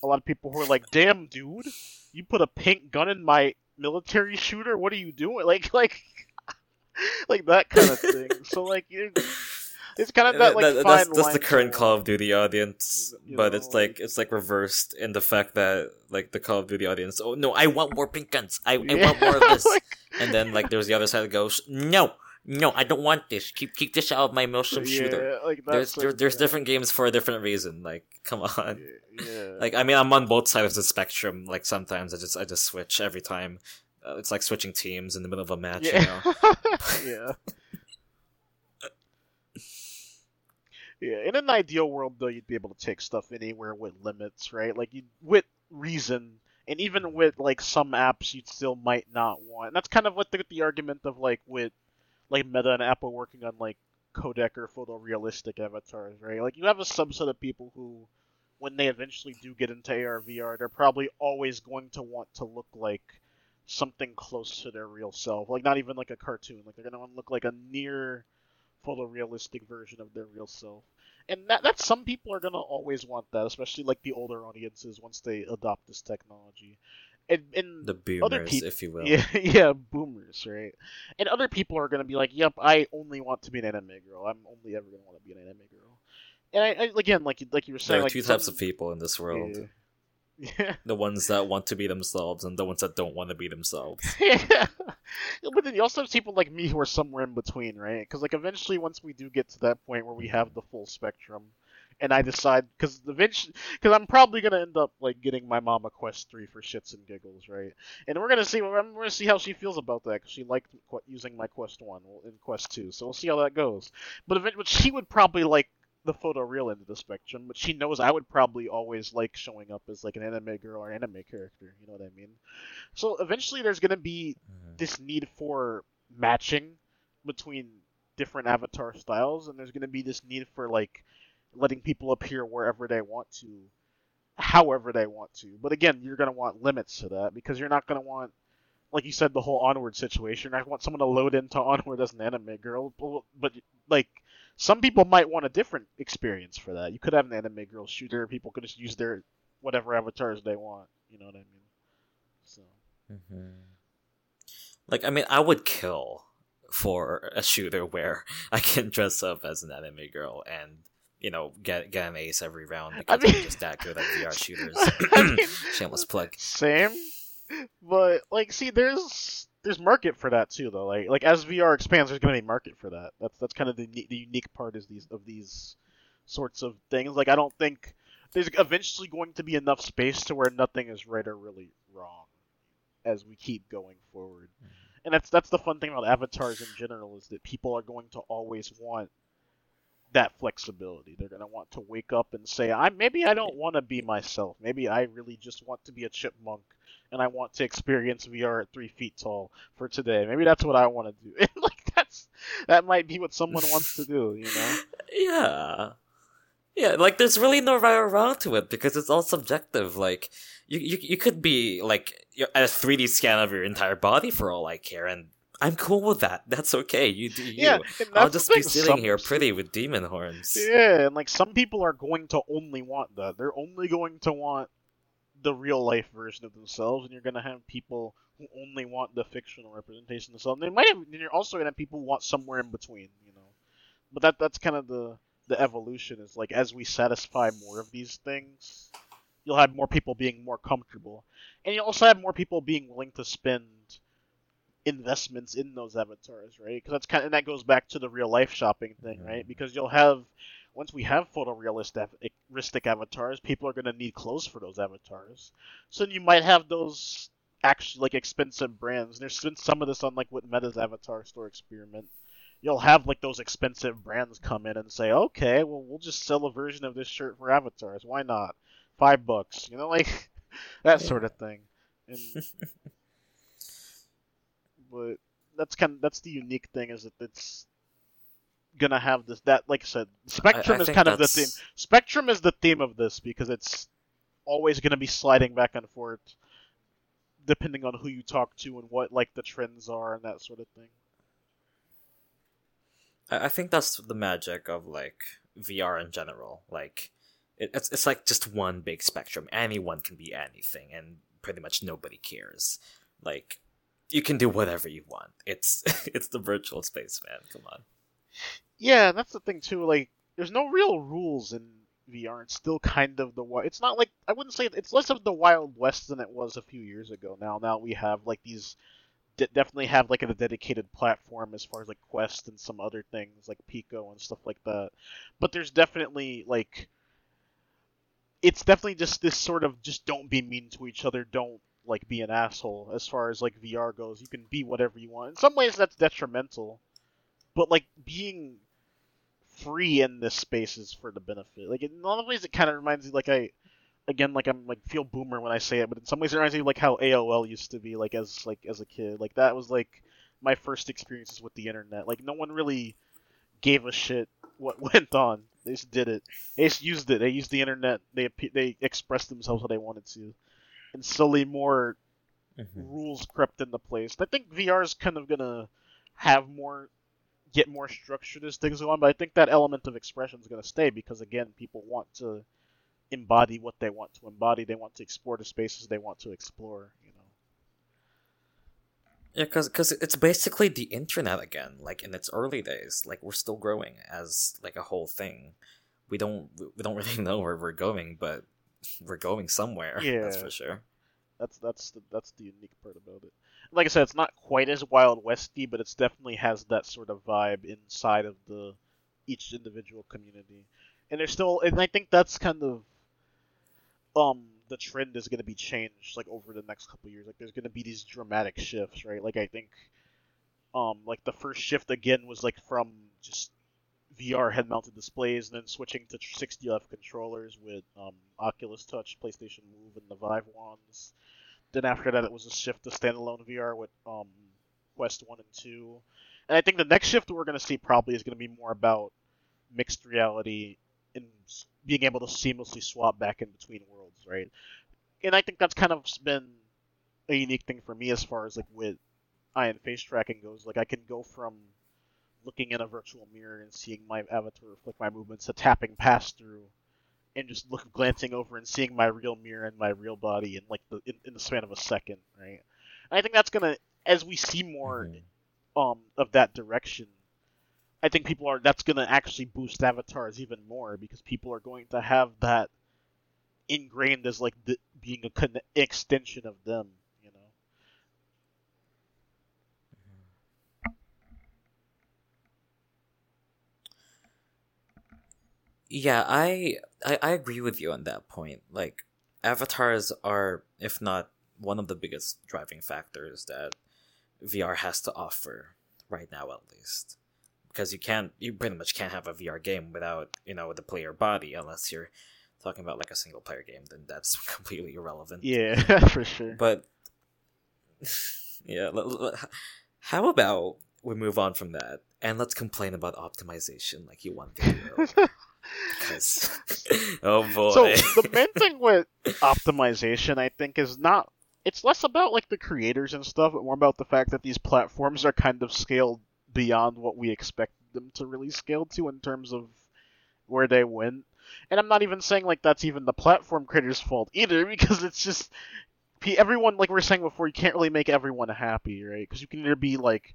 a lot of people who are like, "Damn, dude, you put a pink gun in my military shooter. What are you doing?" <laughs> Like, like, <laughs> like that kind of thing. So like, you it's kind of that like That- that's, that's the current Call of Duty audience, You but know, it's like it's like reversed in the fact that like the Call of Duty audience. Oh no, I want more pink guns. I, I Yeah, want more of <laughs> this. like- and then like there's the other side that goes, no, no, I don't want this. Keep keep this out of my shooter. Yeah, like There's sort there, there's thing. different games for a different reason. Like come <laughs> on. Yeah. Like I mean, I'm on both sides of the spectrum. Like sometimes I just I just switch every time. Uh, it's like switching teams in the middle of a match. You know. <laughs> yeah. Yeah, in an ideal world, though, you'd be able to take stuff anywhere with limits, right? Like, you with reason, and even with like some apps, you still might not want. And that's kind of what the, the argument of like with like Meta and Apple working on like codec or photorealistic avatars, right? Like, you have a subset of people who, when they eventually do get into AR VR, they're probably always going to want to look like something close to their real self. Like not even like a cartoon. Like they're gonna want to look like a near photorealistic version of their real self. And that that's some people are gonna always want that, especially like the older audiences once they adopt this technology. And and The Other boomers, peop- if you will. yeah, <laughs> yeah, boomers, right? And other people are gonna be like, "Yep, I only want to be an anime girl. I'm only ever gonna want to be an anime girl." And I, I again, like you- like you were There saying, are like two types of people in this world. Yeah. Yeah. The ones that want to be themselves and the ones that don't want to be themselves. <laughs> yeah. But then you also have people like me who are somewhere in between, right? Because like eventually, once we do get to that point where we have the full spectrum, and I decide, because eventually, because I'm probably gonna end up like getting my mom a Quest three for shits and giggles, right? And we're gonna see, we're gonna see how she feels about that, because she liked using my Quest one in Quest two, so we'll see how that goes. But eventually, she would probably like the photoreal end of the spectrum, but she knows I would probably always like showing up as like an anime girl or anime character. You know what I mean? So eventually, there's gonna be Mhm. this need for matching between different avatar styles, and there's gonna be this need for like letting people appear wherever they want to however they want to. But again, you're going to want limits to that because you're not going to want, like you said, the whole Onward situation. I want someone to load into Onward as an anime girl, but like some people might want a different experience for that. You could have an anime girl shooter. People could just use their whatever avatars they want. You know what I mean? So. Mm-hmm. Like, I mean, I would kill for a shooter where <laughs> I can dress up as an anime girl and you know get get an ace every round because I am just that good at VR <laughs> shooters. I mean, <laughs> Shameless plug. Same, but like, see, there's there's market for that too, though. Like like as VR expands, there's gonna be market for that. That's that's kind of the the unique part is these of these sorts of things. Like I don't think there's eventually going to be enough space to where nothing is right or really wrong as we keep going forward. Mm-hmm. And that's that's the fun thing about avatars in general is that people are going to always want that flexibility. They're going to want to wake up and say, "I maybe I don't want to be myself. Maybe I really just want to be a chipmunk, and I want to experience VR at three feet tall for today. Maybe that's what I want to do. <laughs> like that's that might be what someone wants to do. You know? <laughs> Yeah. Yeah, like there's really no right or wrong to it because it's all subjective. Like you, you, you could be like a 3D scan of your entire body for all I care, and I'm cool with that. That's okay. You do you. Yeah, I'll just be sitting some... here pretty with demon horns. Yeah, and like some people are going to only want that. They're only going to want the real life version of themselves, and you're going to have people who only want the fictional representation of themselves. And they might have. And you're also going to have people who want somewhere in between. You know, but that that's kind of the the evolution is like as we satisfy more of these things, you'll have more people being more comfortable, and you'll also have more people being willing to spend investments in those avatars, right? Because that's kind of, and that goes back to the real life shopping thing, mm-hmm. right? Because you'll have once we have photorealistic avatars, people are going to need clothes for those avatars. So you might have those actually like expensive brands. There's been some of this on like with Meta's avatar store experiment. You'll have like those expensive brands come in and say, okay, well we'll just sell a version of this shirt for avatars. Why not? Five bucks, you know, like <laughs> that sort of thing. And <laughs> but that's kind of, that's the unique thing is that it's gonna have this that like I said, Spectrum I, I is kind that's... of the theme. Spectrum is the theme of this because it's always gonna be sliding back and forth depending on who you talk to and what like the trends are and that sort of thing. I think that's the magic of like VR in general. Like it's it's like just one big spectrum. Anyone can be anything, and pretty much nobody cares. Like you can do whatever you want. It's <laughs> it's the virtual space, man. Come on. Yeah, that's the thing too. Like, there's no real rules in VR. It's still kind of the It's not like I wouldn't say it's less of the Wild West than it was a few years ago. Now, now we have like these definitely have like a dedicated platform as far as like Quest and some other things like Pico and stuff like that. But there's definitely like it's definitely just this sort of just don't be mean to each other, don't like be an asshole as far as like VR goes. You can be whatever you want. In some ways that's detrimental. But like being free in this space is for the benefit. Like in a lot of ways it kinda reminds me like I again like I'm like feel boomer when I say it, but in some ways it reminds me like how AOL used to be like as like as a kid. Like that was like my first experiences with the internet. Like no one really gave a shit what <laughs> went on. They just did it. They just used it. They used the internet. They they expressed themselves how they wanted to, and slowly more mm-hmm. rules crept into place. I think VR is kind of gonna have more, get more structured as things go on. But I think that element of expression is gonna stay because again, people want to embody what they want to embody. They want to explore the spaces they want to explore. You know. Yeah, because cause it's basically the internet again, like in its early days. Like we're still growing as like a whole thing. We don't we don't really <laughs> know where we're going, but we're going somewhere. <laughs> Yeah, that's for sure. That's that's the that's the unique part about it. Like I said, it's not quite as Wild Westy, but it definitely has that sort of vibe inside of the each individual community. And there's still, and I think that's kind of um the trend is going to be changed like over the next couple years. Like there's going to be these dramatic shifts, right? Like I think um like the first shift again was like from just VR head mounted displays and then switching to 6DOF controllers with um, Oculus Touch, PlayStation Move, and the Vive wands. Then after that, it was a shift to standalone VR with um, Quest 1 and 2. And I think the next shift we're going to see probably is going to be more about mixed reality and being able to seamlessly swap back in between worlds, right? And I think that's kind of been a unique thing for me as far as like with eye and face tracking goes. Like I can go from looking in a virtual mirror and seeing my avatar reflect my movements to tapping pass through and just look glancing over and seeing my real mirror and my real body in like the in, in the span of a second, right? And I think that's gonna as we see more mm-hmm. um of that direction, I think people are that's gonna actually boost avatars even more because people are going to have that ingrained as like the, being a con- extension of them Yeah, I, I I agree with you on that point. Like avatars are, if not one of the biggest driving factors that VR has to offer right now, at least. Because you can't, you pretty much can't have a VR game without, you know, the player body, unless you're talking about like a single player game, then that's <laughs> completely irrelevant. Yeah, <laughs> for sure. But <laughs> yeah, how about we move on from that and let's complain about optimization like you want to. <laughs> oh boy. So the main <laughs> thing with optimization, I think, is not. It's less about like the creators and stuff, but more about the fact that these platforms are kind of scaled beyond what we expect them to really scale to in terms of where they went. And I'm not even saying like that's even the platform creators' fault either, <laughs> because it's just everyone like we were saying before, you can't really make everyone happy, right? Because you can either be like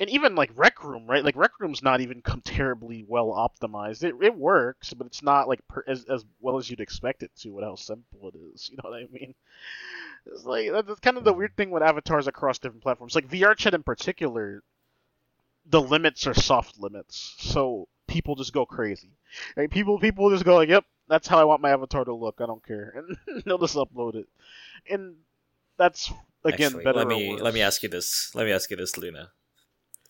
and even like Rec Room, right? Like Rec Room's not even come terribly well optimized. It, it works, but it's not like per, as as well as you'd expect it to. With how simple it is, you know what I mean? It's like that's kind of the weird thing with avatars across different platforms. Like VR chat in particular, the limits are soft limits, so people just go crazy. Right? People people just go like, "Yep, that's how I want my avatar to look. I don't care," <laughs> and they'll just upload it. And that's again Actually, better. Let me let me ask you this. Let me ask you this, Luna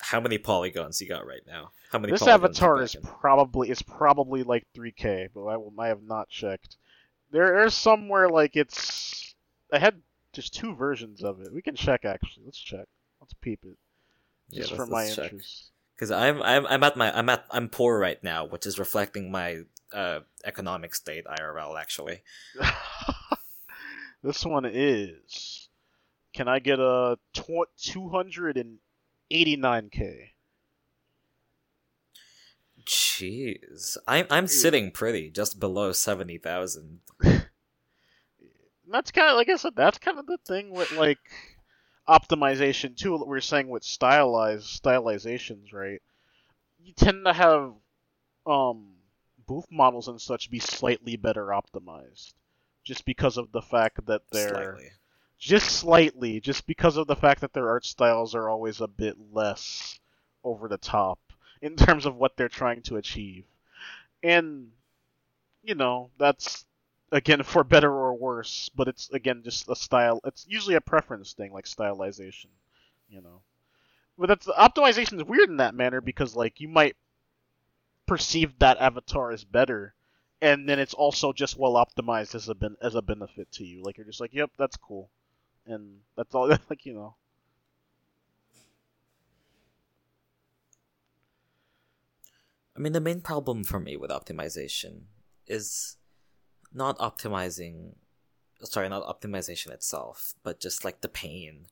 how many polygons you got right now? How many? This avatar is probably is probably like 3K, but I will I have not checked. There, there's somewhere like it's. I had just two versions of it. We can check actually. Let's check. Let's peep it. Just yeah, for my interest. Because I'm I'm I'm at my I'm at I'm poor right now, which is reflecting my uh economic state IRL actually. <laughs> this one is. Can I get a tw- 200 and 89k. Jeez, I'm I'm sitting pretty just below seventy thousand. that's kind of like I said. That's kind of the thing with like optimization too. What we are saying with stylized stylizations, right? You tend to have um booth models and such be slightly better optimized, just because of the fact that they're slightly just slightly, just because of the fact that their art styles are always a bit less over the top <laughs> in terms of what they're trying to achieve. And, you know, that's, again, for better or worse, but it's, again, just a style. It's usually a preference thing, like stylization, you know. But that's, optimization is weird in that manner because, like, you might perceive that avatar as better and then it's also just well optimized as a ben- as a benefit to you. Like you're just like, yep, that's cool and that's all. <laughs> like you know. I mean, the main problem for me with optimization is not optimizing. Sorry, not optimization itself, but just like the pain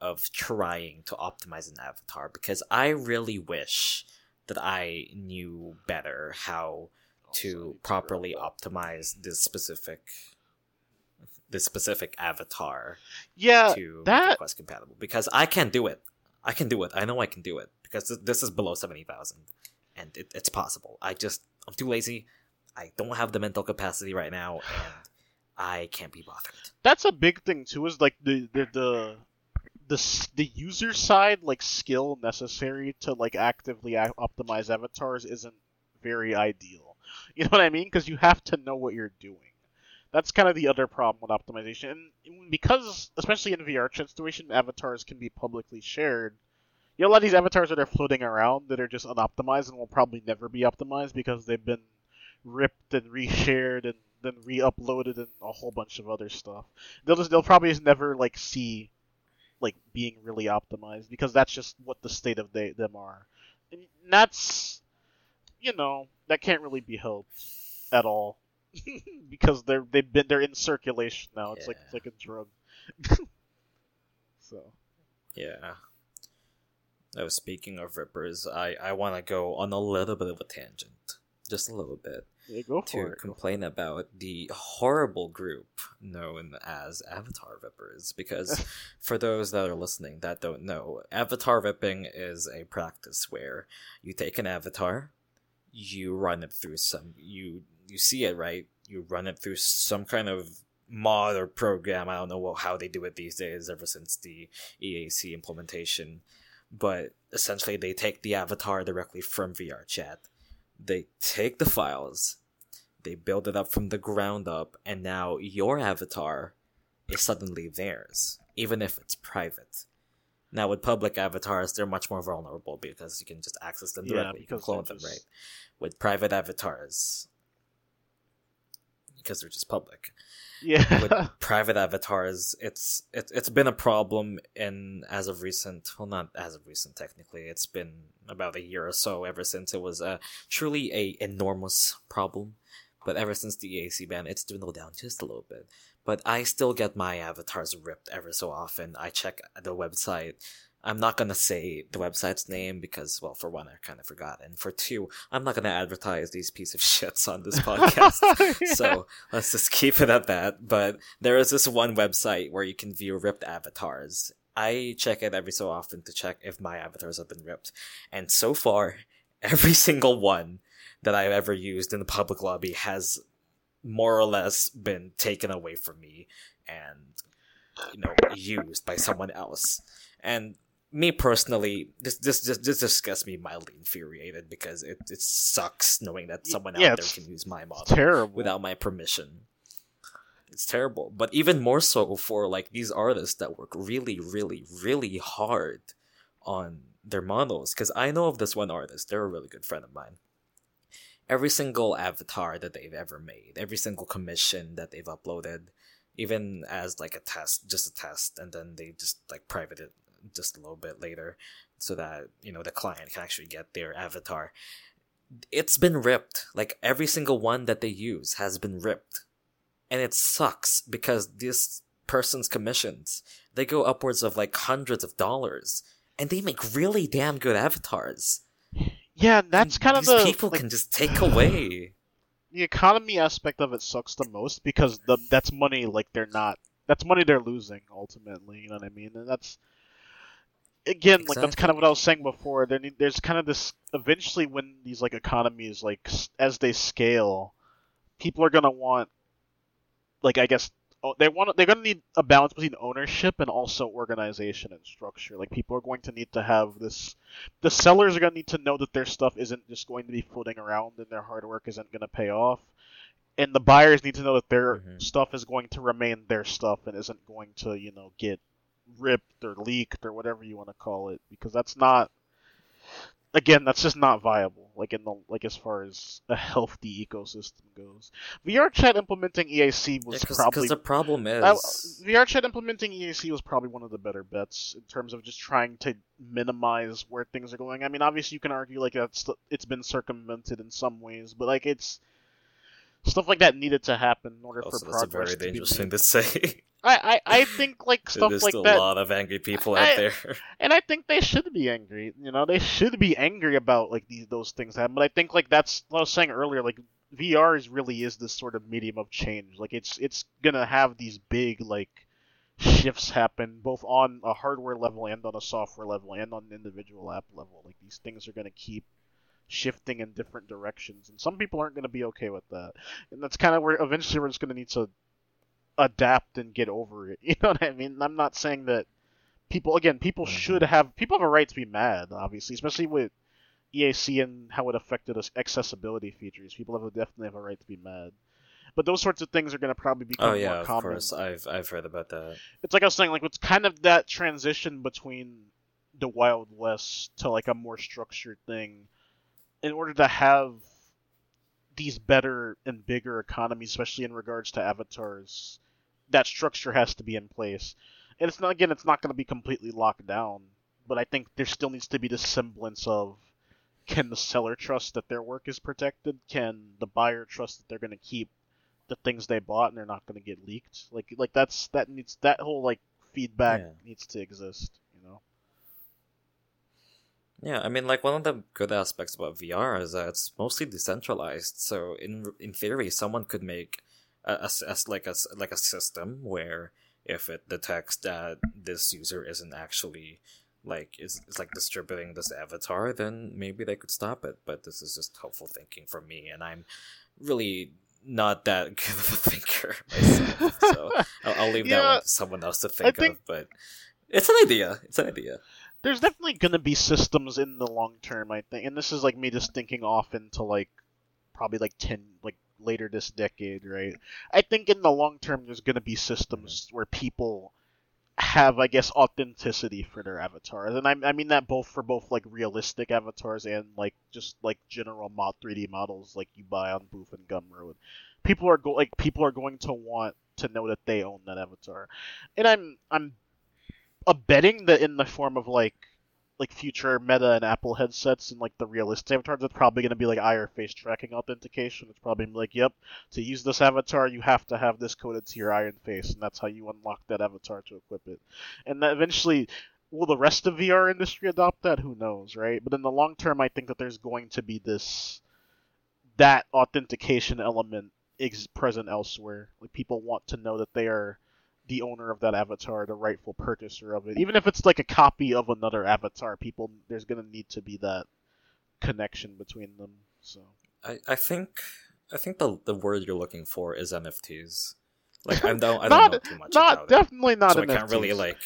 of trying to optimize an avatar because I really wish that I knew better how to properly optimize this specific this specific avatar yeah to that quest compatible because I can do it. I can do it. I know I can do it because this is below seventy thousand, and it, it's possible. I just I'm too lazy. I don't have the mental capacity right now, and I can't be bothered. That's a big thing too. Is like the the the the, the user side like skill necessary to like actively optimize avatars isn't very ideal. You know what I mean? Because you have to know what you're doing that's kind of the other problem with optimization. And because, especially in VR situation, avatars can be publicly shared. You know, a lot of these avatars that are floating around that are just unoptimized and will probably never be optimized because they've been ripped and reshared and then re-uploaded and a whole bunch of other stuff. They'll just they'll probably just never like see like being really optimized because that's just what the state of they, them are. And that's you know that can't really be helped. at all <laughs> because they're they've been they're in circulation now. It's like it's like a drug. <laughs> so Yeah. Oh, speaking of rippers, I, I want to go on a little bit of a tangent. Just a little bit. yeah, go to it. Complain about the horrible group known as Avatar Rippers. Because <laughs> for those that are listening that don't know, Avatar ripping is a practice where you take an avatar, you run it through some you you see it right, you run it through some kind of mod or program. I don't know what, how they do it these days. Ever since the EAC implementation, but essentially they take the avatar directly from VRChat. They take the files, they build it up from the ground up, and now your avatar is suddenly theirs, even if it's private. Now, with public avatars, they're much more vulnerable because you can just access them Yeah, directly. you can clone they're them, right? With private avatars, because they're just public. Yeah. with <laughs> private avatars it's it, it's been a problem in as of recent well not as of recent technically it's been about a year or so ever since it was a truly a enormous problem. But ever since the EAC ban it's dwindled down just a little bit. But I still get my avatars ripped ever so often. I check the website I'm not gonna say the website's name because, well, for one, I kind of forgot, and for two, I'm not gonna advertise these piece of <laughs> shits on this podcast. <laughs> Yeah. So let's just keep it at that. But there is this one website where you can view ripped avatars. I check it every so often to check if my avatars have been ripped. And so far, <laughs> every single one that I've ever used in the public lobby has more or less been taken away from me and, you know, used by someone else. And me personally, this this this, this just gets me mildly infuriated because it, it sucks knowing that someone yeah, out there can use my model terrible. without my permission. It's terrible. But even more so for like these artists that work really, really, really hard on their models. Because I know of this one artist, they're a really good friend of mine. Every single avatar that they've ever made, every single commission that they've uploaded, even as like a test, just a test, and then they just like private it just a little bit later so that, you know, the client can actually get their avatar it's been ripped. Like every single one that they use has been ripped. And it sucks because this person's commissions, they go upwards of like hundreds of dollars. And they make really damn good avatars. yeah, that's And kind of these the people like, can just take away. <sighs> the economy aspect of it sucks the most because the that's money like they're not that's money they're losing ultimately. You know what I mean? And that's again like that's kind of what I was saying before. There there's kind of this eventually when these like economies like as they scale, people are gonna want like I guess oh, they want they're gonna need a balance between ownership and also organization and structure. Like people are going to need to have this. The sellers are gonna need to know that their stuff isn't just going to be floating around and their hard work isn't gonna pay off. And the buyers need to know that their Mhm. stuff is going to remain their stuff and isn't going to, you know, get ripped or leaked or whatever you want to call it because that's not again that's just not viable like in the like as far as a healthy ecosystem goes VR chat implementing EAC was Because probably the problem is. uh, VR chat implementing EAC was probably one of the better bets in terms of just trying to minimize where things are going. I mean, obviously you can argue like that's it's been circumvented in some ways, but like it's stuff like that needed to happen in order also, for that's a progress very to be dangerous thing to say. <laughs> I, I I think like <laughs> stuff There's like that, a lot of angry people I- out there. and I think they should be angry. You know, they should be angry about like these those things happen. But I think like that's what I was saying earlier. Like VR is really is this sort of medium of change. Like it's it's gonna have these big like shifts happen both on a hardware level and on a software level and on an individual app level. Like these things are gonna keep shifting in different directions, and some people aren't gonna be okay with that. And that's kind of where eventually we're just gonna need to adapt and get over it. <laughs> You know what I mean? I'm not saying that people again people Mhm. should have people have a right to be mad obviously especially with EAC and how it affected us accessibility features people have a, definitely have a right to be mad but those sorts of things are going to probably become oh yeah, more of course. I've I've heard about that. it's like I was saying like it's kind of that transition between the Wild West to like a more structured thing in order to have these better and bigger economies especially in regards to avatars that structure has to be in place and it's not again it's not going to be completely locked down but I think there still needs to be this semblance of can the seller trust that their work is protected? Can the buyer trust that they're going to keep the things they bought and they're not going to get leaked? Like like that's that needs that whole like feedback Yeah. needs to exist. Yeah, I mean, like one of the good aspects about VR is that it's mostly decentralized. So in in theory, someone could make a, a a like a like a system where if it detects that this user isn't actually like is, is like distributing this avatar, then maybe they could stop it. But this is just hopeful thinking for me, and I'm really not that <laughs> good of a thinker myself. so I'll, I'll leave that one to someone else to think, think- of. But it's an idea. It's an idea. There's definitely going to be systems in the long term, I think, and this is like me just thinking off into like probably like ten like later this decade, right? I think in the long term, there's going to be systems where people have, I guess, authenticity for their avatars, and I, I mean that both for both like realistic avatars and like just like general mod 3D models like you buy on Booth and Gumroad. People are go like people are going to want to know that they own that avatar, and I'm I'm a betting that in the form of like like future Meta and Apple headsets and like the realistic avatars, it's probably going to be like or face tracking authentication. It's probably like, yep, to use this avatar, you have to have this coded to your and face, and that's how you unlock that avatar to equip it. And that eventually, will the rest of VR industry adopt that? Who knows, right? But in the long term, I think that there's going to be this that authentication element is present elsewhere. Like people want to know that they are the owner of that avatar, the rightful purchaser of it. Even if it's like a copy of another avatar, people there's gonna need to be that connection between them. So I, I think I think the the word you're looking for is NFTs. Like I <laughs> don't I don't Not- know too much not about definitely not it, so NFTs. I can't really like.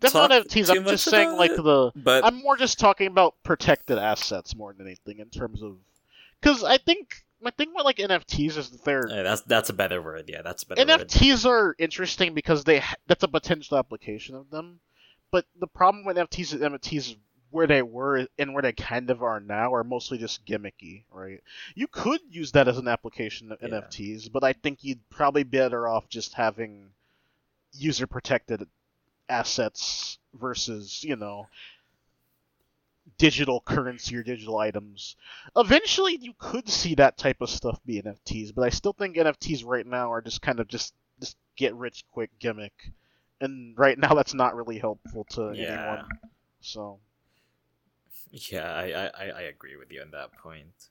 definitely not NFTs. I'm just saying like the But I'm more just talking about protected assets more than anything in terms of because I think my thing with like NFTs is that they're eh, that's that's a better word. Yeah, that's a better word. NFTs are interesting because they that's a potential application of them. But the problem with NFTs is NFTs where they were and where they kind of are now are mostly just gimmicky, right? You could use that as an application of Yeah. NFTs, but I think you'd probably be better off just having user protected assets versus, you know, digital currency or digital items. Eventually, you could see that type of stuff be NFTs, but I still think NFTs right now are just kind of just just get rich quick gimmick, and right now that's not really helpful to Yeah. anyone. So Yeah, I, I, I- I agree with you on that point.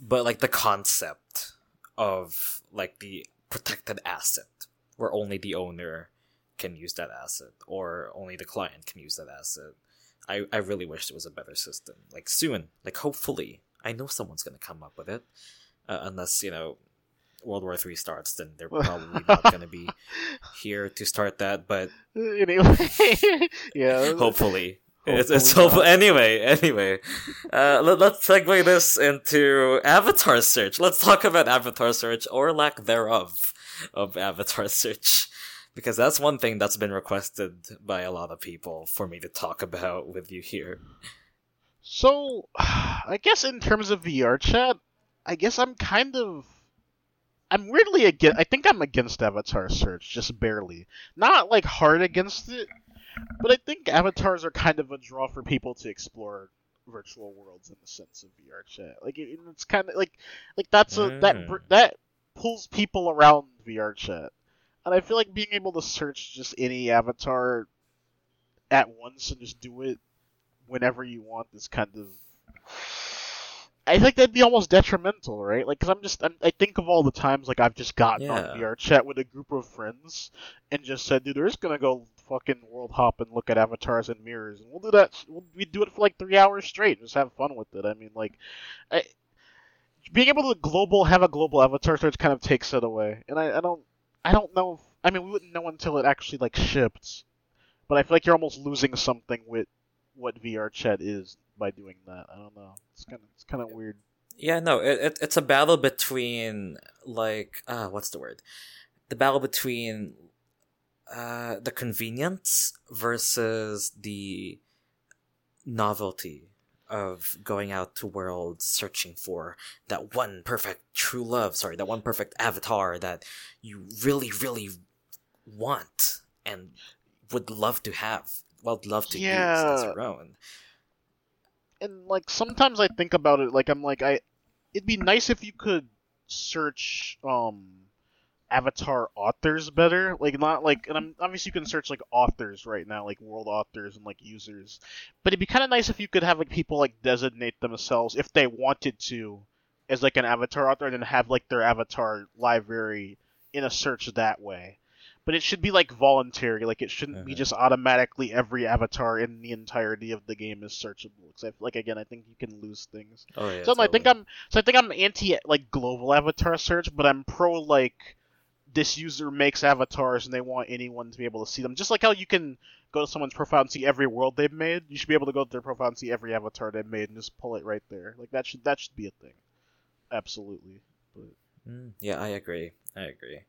But like the concept of like the protected asset, where only the owner can use that asset, or only the client can use that asset. I, I really wish there was a better system. Like soon, like hopefully, I know someone's gonna come up with it. Uh, unless you know, World War Three starts, then they're probably not gonna be <laughs> here to start that. But anyway, <laughs> yeah. hopefully. It's, it's Hopefully hopeful. Anyway, anyway, uh, let, let's segue this into avatar search. Let's talk about avatar search or lack thereof of avatar search, because that's one thing that's been requested by a lot of people for me to talk about with you here. So, <sighs> I guess in terms of VR chat, I guess I'm kind of. I'm weirdly against. I think I'm against Avatar Search, just barely. Not like hard against it, but I think avatars are kind of a draw for people to explore virtual worlds in the sense of VR chat. Like it, it's kind of like like that's a that Mm. br- that pulls people around VR chat, and I feel like being able to search just any avatar at once and just do it whenever you want is kind of. I think that'd be almost detrimental, right? Like, cause I'm just, I'm, I think of all the times like I've just gotten Yeah. on VR chat with a group of friends and just said, "Dude, we're just gonna go fucking world hop and look at avatars and mirrors, and we'll do that. We'll, we do it for like three hours straight, and just have fun with it." I mean, like, I, being able to global have a global avatar search kind of takes it away, and I, I don't, I don't know. If, I mean, we wouldn't know until it actually like shipped, but I feel like you're almost losing something with what VR chat is by doing that. I don't know. It's kind of it's kind of weird. Yeah, no, it, it it's a battle between like ah, what's the word? The battle between uh the convenience versus the novelty of going out to worlds searching for that one perfect true love, sorry, that one perfect avatar that you really really want and would love to have, would love to use as Yeah. your own. and like sometimes I think about it, like I'm like I, it'd be nice if you could search um avatar authors better like not like and i'm obviously you can search like authors right now like world authors and like users but it'd be kind of nice if you could have like people like designate themselves if they wanted to as like an avatar author and then have like their avatar library in a search that way but it should be like voluntary like it shouldn't be Mhm. just automatically every avatar in the entirety of the game is searchable because I, like again i think you can lose things Oh yeah. so I think. I'm so I think I'm anti like global avatar search, but I'm pro like this user makes avatars and they want anyone to be able to see them. Just like how you can go to someone's profile and see every world they've made, you should be able to go to their profile and see every avatar they've made and just pull it right there. Like that should that should be a thing. Absolutely. Mm, yeah, I agree. I agree.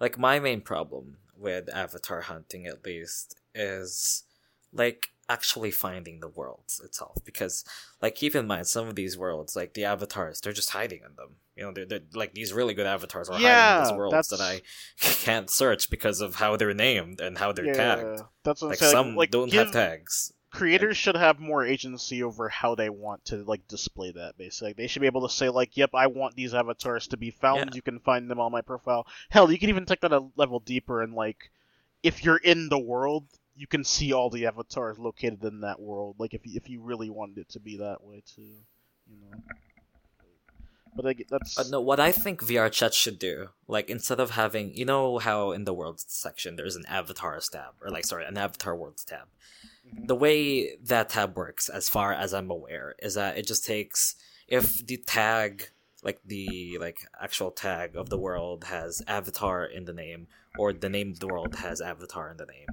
Like my main problem with avatar hunting, at least, is like actually finding the worlds itself. Because, like, keep in mind, some of these worlds, like the avatars, they're just hiding in them. You know, they're, they're like these really good avatars are hiding in these worlds that's- that I <laughs> can't search because of how they're named and how they're tagged. That's what Like I'm saying. some like, don't give, have tags. creators should have more agency over how they want to like display that basically like, they should be able to say like yep i want these avatars to be found Yeah. you can find them on my profile hell you can even take that a level deeper and like if you're in the world you can see all the avatars located in that world like if, if you really wanted it to be that way too you know but like, that's But no, what I think VR chat should do, like instead of having, you know how in the worlds section there's an avatars tab, or like sorry, an avatar worlds tab. Mhm. The way that tab works, as far as I'm aware, is that it just takes if the tag, like the like actual tag of the world has avatar in the name, or the name of the world has avatar in the name,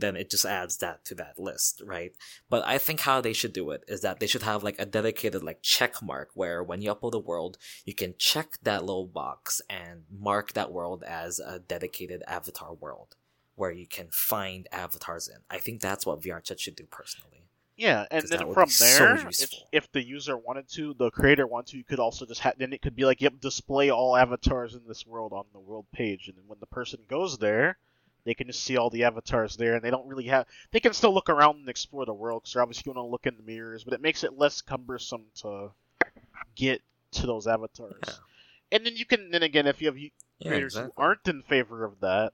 then it just adds that to that list, right? But I think how they should do it is that they should have like a dedicated like check mark where when you upload a world, you can check that little box and mark that world as a dedicated avatar world where you can find avatars in. I think that's what VR chat should do personally. Yeah, and then from be so there, if, if the user wanted to, the creator wanted to, you could also just have. Then it could be like, yep, display all avatars in this world on the world page, and then when the person goes there, they can just see all the avatars there, and they don't really have. They can still look around and explore the world because they're obviously going to look in the mirrors, but it makes it less cumbersome to get to those avatars. Yeah. And then you can, then again, if you have u- Yeah, creators exactly. who aren't in favor of that,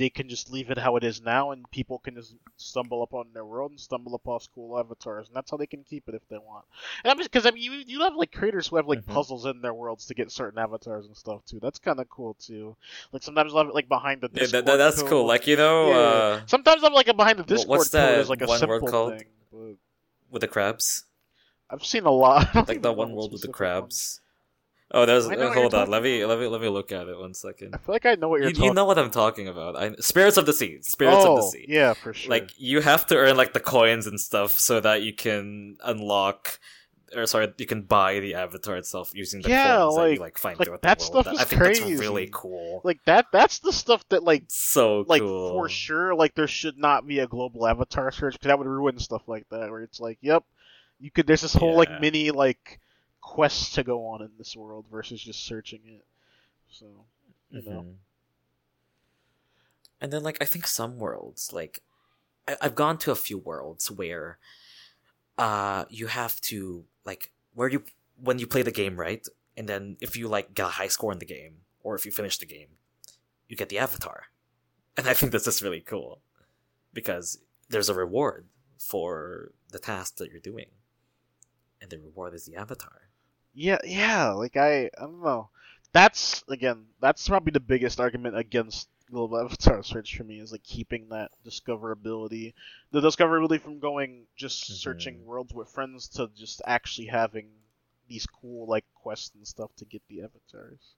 they can just leave it how it is now, and people can just stumble upon their world and stumble upon cool avatars, and that's how they can keep it if they want. And I'm just because I mean, you you have like creators who have like Mhm. puzzles in their worlds to get certain avatars and stuff too. That's kind of cool too. Like sometimes I'll have it like behind the Yeah, that, that- that's code. cool. Like you know, Yeah. uh, sometimes I'm like a behind the Wh- Discord what's code that is like a one simple word called? thing. But with the crabs, I've seen a lot. <laughs> Like even the one world with the crabs. one. Crabs. Oh, there's. I know uh, hold on. talking Let me about. let me let me look at it one second. I feel like I know what you're You, talking. you know what I'm talking about. I, Spirits of the Sea. Spirits oh, of the Sea. yeah, for sure. Like you have to earn like the coins and stuff so that you can unlock or sorry, you can buy the avatar itself using the Yeah, coins that you like- like find like, throughout that the stuff world. is I think that's really cool. like that. That's the stuff that like so like cool. for sure like there should not be a global avatar search because that would ruin stuff like that where it's like yep you could there's this whole Yeah. like mini like quest to go on in this world versus just searching it. So you know. Mhm. And then like I think some worlds like I- I've gone to a few worlds where uh you have to like where you when you play the game right? And then if you like get a high score in the game or if you finish the game you get the avatar. And I think this is really cool because there's a reward for the task that you're doing. And the reward is the avatar yeah yeah like i i don't know that's again that's probably the biggest argument against global avatar search for me is like keeping that discoverability the discoverability from going just Mhm. searching worlds with friends to just actually having these cool like quests and stuff to get the avatars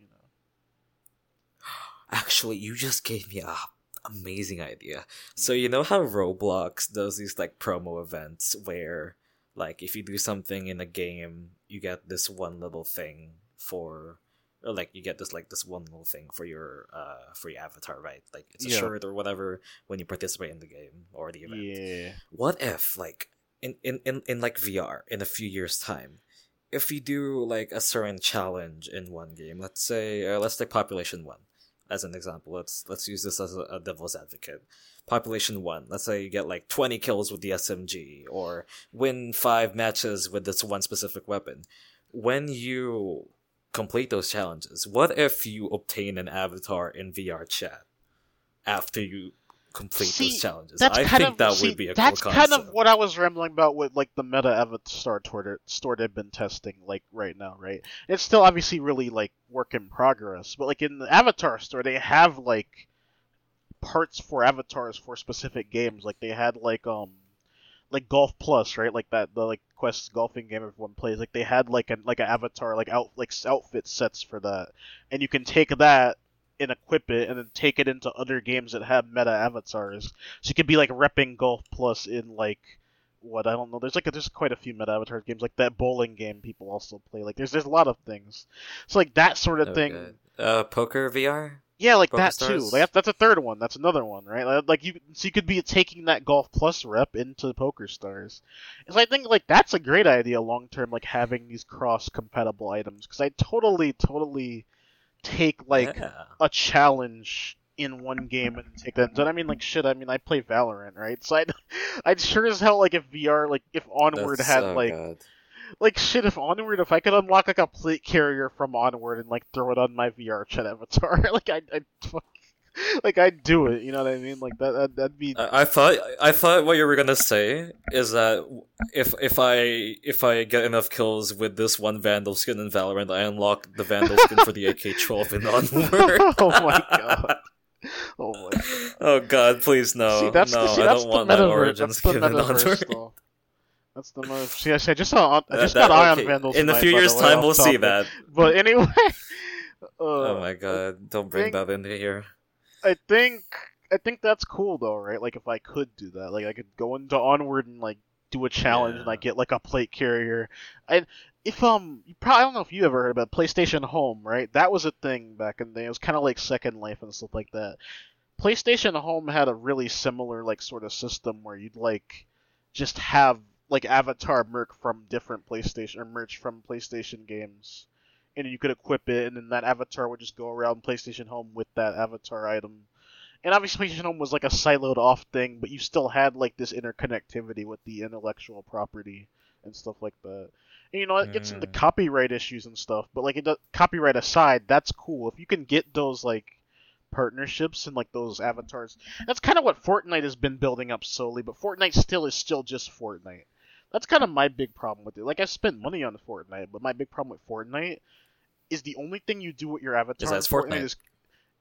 you know <gasps> Actually, you just gave me a amazing idea. So you know how Roblox does these like promo events where like if you do something in a game, you get this one little thing for or like you get this like this one little thing for your uh for your avatar, right? Like it's a Yeah. shirt or whatever when you participate in the game or the event. Yeah. What if like in, in, in, in like VR in a few years time, if you do like a certain challenge in one game, let's say uh, let's take population one as an example. Let's let's use this as a, a devil's advocate. Population one. Let's say you get like 20 kills with the SMG, or win five matches with this one specific weapon. When you complete those challenges, what if you obtain an avatar in VR chat after you complete See, those challenges? That's I kind think of, that see, would be a that's cool kind of what I was rambling about with like the meta avatar store they've been testing like right now, right? It's still obviously really like work in progress, but like in the avatar store they have like parts for avatars for specific games. Like they had like um like Golf Plus, right? Like that the like Quest golfing game everyone plays. Like they had like an like an avatar like out like outfit sets for that, and you can take that and equip it, and then take it into other games that have meta avatars. So you could be like repping Golf Plus in like what I don't know. There's like a, there's quite a few meta avatar games like that bowling game people also play. Like there's there's a lot of things. So like that sort of thing. Uh, poker VR. Yeah, like that too. Like, that's a third one. That's another one, right? Like- you, so you could be taking that Golf Plus rep into Poker Stars. And so I think like that's a great idea long term, like having these cross compatible items. Because I totally, totally take like yeah. a challenge in one game and take that. And I mean, like shit. I mean, I play Valorant, right? So I'd, <laughs> I'd sure as hell like if VR, like if Onward That's had like. Like shit if onward if i could unlock like a plate carrier from onward and like throw it on my vr chat avatar <laughs> like i i like i'd do it you know what i mean like that that'd, that'd be I I thought I thought what you were gonna say is that if if I if I get enough kills with this one Vandal skin in Valorant, I unlock the Vandal skin for the AK-12 in <laughs> Onward. <laughs> oh my god oh my god oh god, please no. see that's no, the see, I don't the want that metaverse origin that's skin in Onward. Though that's the move. See, I just saw. I just That- got eye on okay, Vandals. In a few years' way, time, we'll see that. But anyway, <laughs> uh, Oh my god, don't bring think- that into here. I think I think that's cool though, right? Like if I could do that, like I could go into Onward and like do a challenge and I Yeah. get like a plate carrier. And if um, you probably I don't know if you ever heard about PlayStation Home, right? That was a thing back in the day. It was kind of like Second Life and stuff like that. PlayStation Home had a really similar like sort of system where you'd like just have like avatar merc from different PlayStation or merch from PlayStation games. And you could equip it, and then that avatar would just go around PlayStation Home with that avatar item. And obviously, PlayStation Home was like a siloed off thing, but you still had like this interconnectivity with the intellectual property and stuff like that. And you know, it gets into Mm. copyright issues and stuff, but like it does, copyright aside, that's cool if you can get those like partnerships and like those avatars. That's kind of what Fortnite has been building up slowly, but Fortnite still is still just Fortnite. That's kind of my big problem with it. Like I spent money on Fortnite, but my big problem with Fortnite is the only thing you do with your avatar that in it's Fortnite. is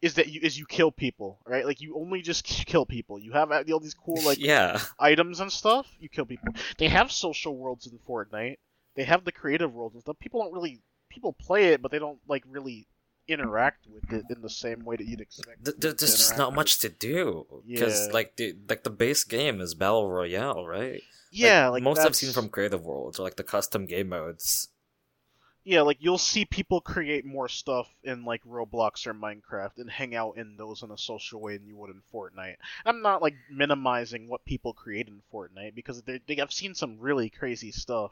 is that you is you kill people, right? Like you only just <laughs> kill people. You have all these cool like <laughs> yeah, items and stuff. You kill people. They have social worlds in Fortnite. They have the creative worlds and stuff. People don't really people play it, but they don't like really interact with it in the same way that you'd expect. Th- th- there's just not with much to do because Yeah. like the like the base game is battle royale, right? Yeah, like, most I've seen from creative worlds or like the custom game modes. Yeah, like you'll see people create more stuff in like Roblox or Minecraft and hang out in those in a social way than you would in Fortnite. I'm not like minimizing what people create in Fortnite because they, they I've seen some really crazy stuff.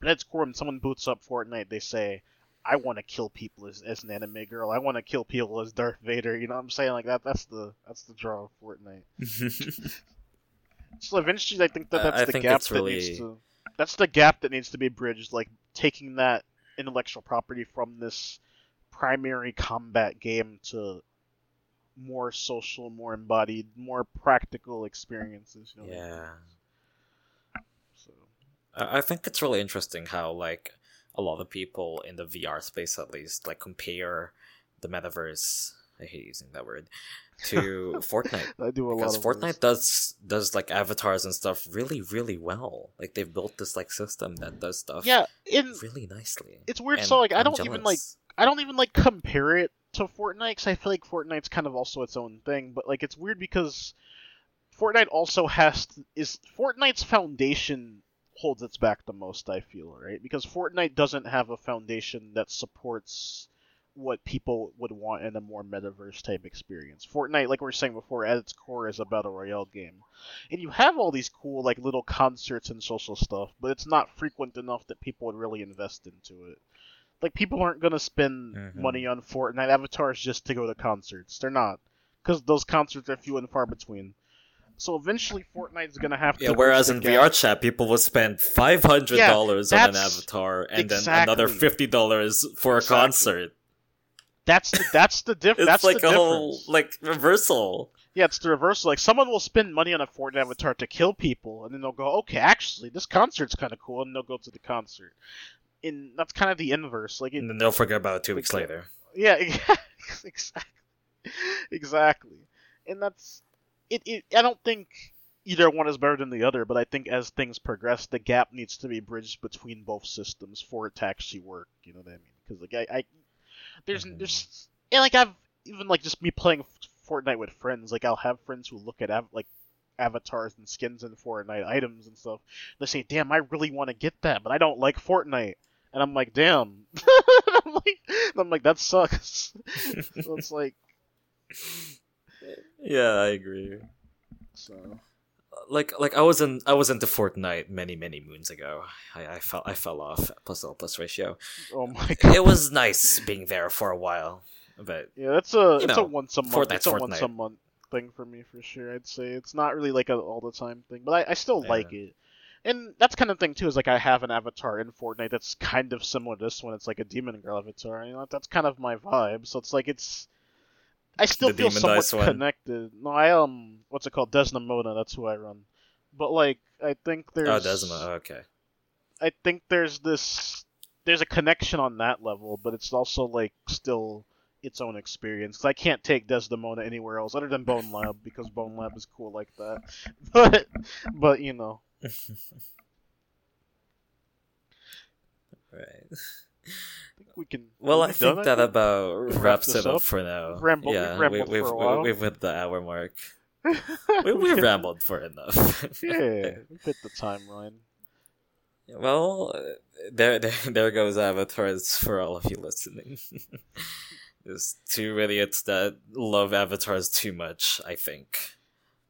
But at its core, when someone boots up Fortnite, they say, "I want to kill people as, as an anime girl. I want to kill people as Darth Vader." You know what I'm saying? Like that. That's the that's the draw of Fortnite. <laughs> So eventually, I think that that's I the gap that really- needs to. That's the gap that needs to be bridged. Like taking that intellectual property from this primary combat game to more social, more embodied, more practical experiences. You know? yeah, So I think it's really interesting how like a lot of people in the VR space, at least, like compare the metaverse. I hate using that word to <laughs> Fortnite. I do a because lot of Fortnite does does like avatars and stuff really really well. Like they've built this like system that does stuff Yeah, in really nicely. it's weird. And so like I I'm don't even like. I don't even like compare it to Fortnite because I feel like Fortnite's kind of also its own thing. But like it's weird because Fortnite also has to, is Fortnite's foundation holds its back the most. I feel right because Fortnite doesn't have a foundation that supports what people would want in a more metaverse type experience. Fortnite, like we were saying before, at its core is a battle royale game, and you have all these cool like little concerts and social stuff, but it's not frequent enough that people would really invest into it like people aren't gonna spend Mhm. money on Fortnite avatars just to go to concerts. They're not, because those concerts are few and far between. So eventually, Fortnite's gonna have to. Yeah, whereas in. VR chat, people will spend five hundred dollars on an avatar and then another fifty dollars for a Exactly. concert. That's the that's the diff. <laughs> It's that's like the a difference. whole like reversal. Yeah, it's the reversal. Like someone will spend money on a Fortnite avatar to kill people, and then they'll go, "Okay, actually, this concert's kind of cool," and they'll go to the concert. And that's kind of the inverse. Like, it, And then they'll forget about it two weeks later. yeah, <laughs> exactly, exactly. And that's it, it. I don't think either one is better than the other, but I think as things progress, the gap needs to be bridged between both systems for it to actually work. You know what I mean? Because like I, I there's Mhm. there's and like I've even like just me playing Fortnite with friends. Like I'll have friends who look at av- like avatars and skins and Fortnite items and stuff. They say, "Damn, I really want to get that, but I don't like Fortnite." And I'm like, "Damn." <laughs> I'm like, I'm like, that sucks. <laughs> so it's like, <laughs> Yeah, I agree. so Like like I was in I was into Fortnite many many moons ago. I, I fell I fell off plus L plus ratio. oh my god. <laughs> It was nice being there for a while, but Yeah, that's a it's know, a once a month. Fortnite's it's a once a month thing for me for sure. I'd say it's not really like a all the time thing, but I, I still Yeah. like it. And that's kind of thing too. Is like I have an avatar in Fortnite that's kind of similar to this one. It's like a demon girl avatar. You know, that's kind of my vibe. So it's like it's. I still The feel somewhat connected. No, I um, what's it called? Desdemona. That's who I run. But like, I think there's. oh, Desmond. Okay. I think there's this there's a connection on that level, but it's also like still its own experience. I can't take Desdemona anywhere else other than <laughs> Bonelab because Bonelab is cool like that. <laughs> But but you know, <laughs> right. I think we can. Well, are I think that about wraps it up up? for now. We've we've yeah, rambled we, for have a while. we've hit the hour mark. <laughs> We, we rambled for enough. <laughs> yeah, we <laughs> hit the timeline. Well, there, there, there goes avatars for all of you listening. There's two idiots that love avatars too much. I think.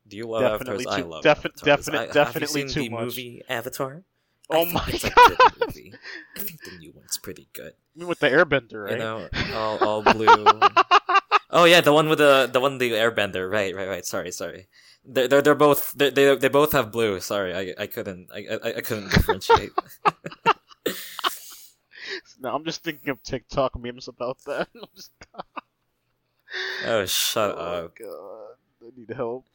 Do you love Definitely avatars? I too- love defi- avatars. definite- I- definitely have you seen too the much. movie Avatar? Oh I think my it's a god! good movie. I think the new one's pretty good. I mean, with the Airbender, right? You know, all, all <laughs> blue. oh yeah, the one with the the one the airbender. Right, right, right. Sorry, sorry. They're they're, they're both they they they both have blue. Sorry, I I couldn't I I, I couldn't differentiate. <laughs> no, I'm just thinking of TikTok memes about that. <laughs> Just, oh, shut oh up. god, I need help.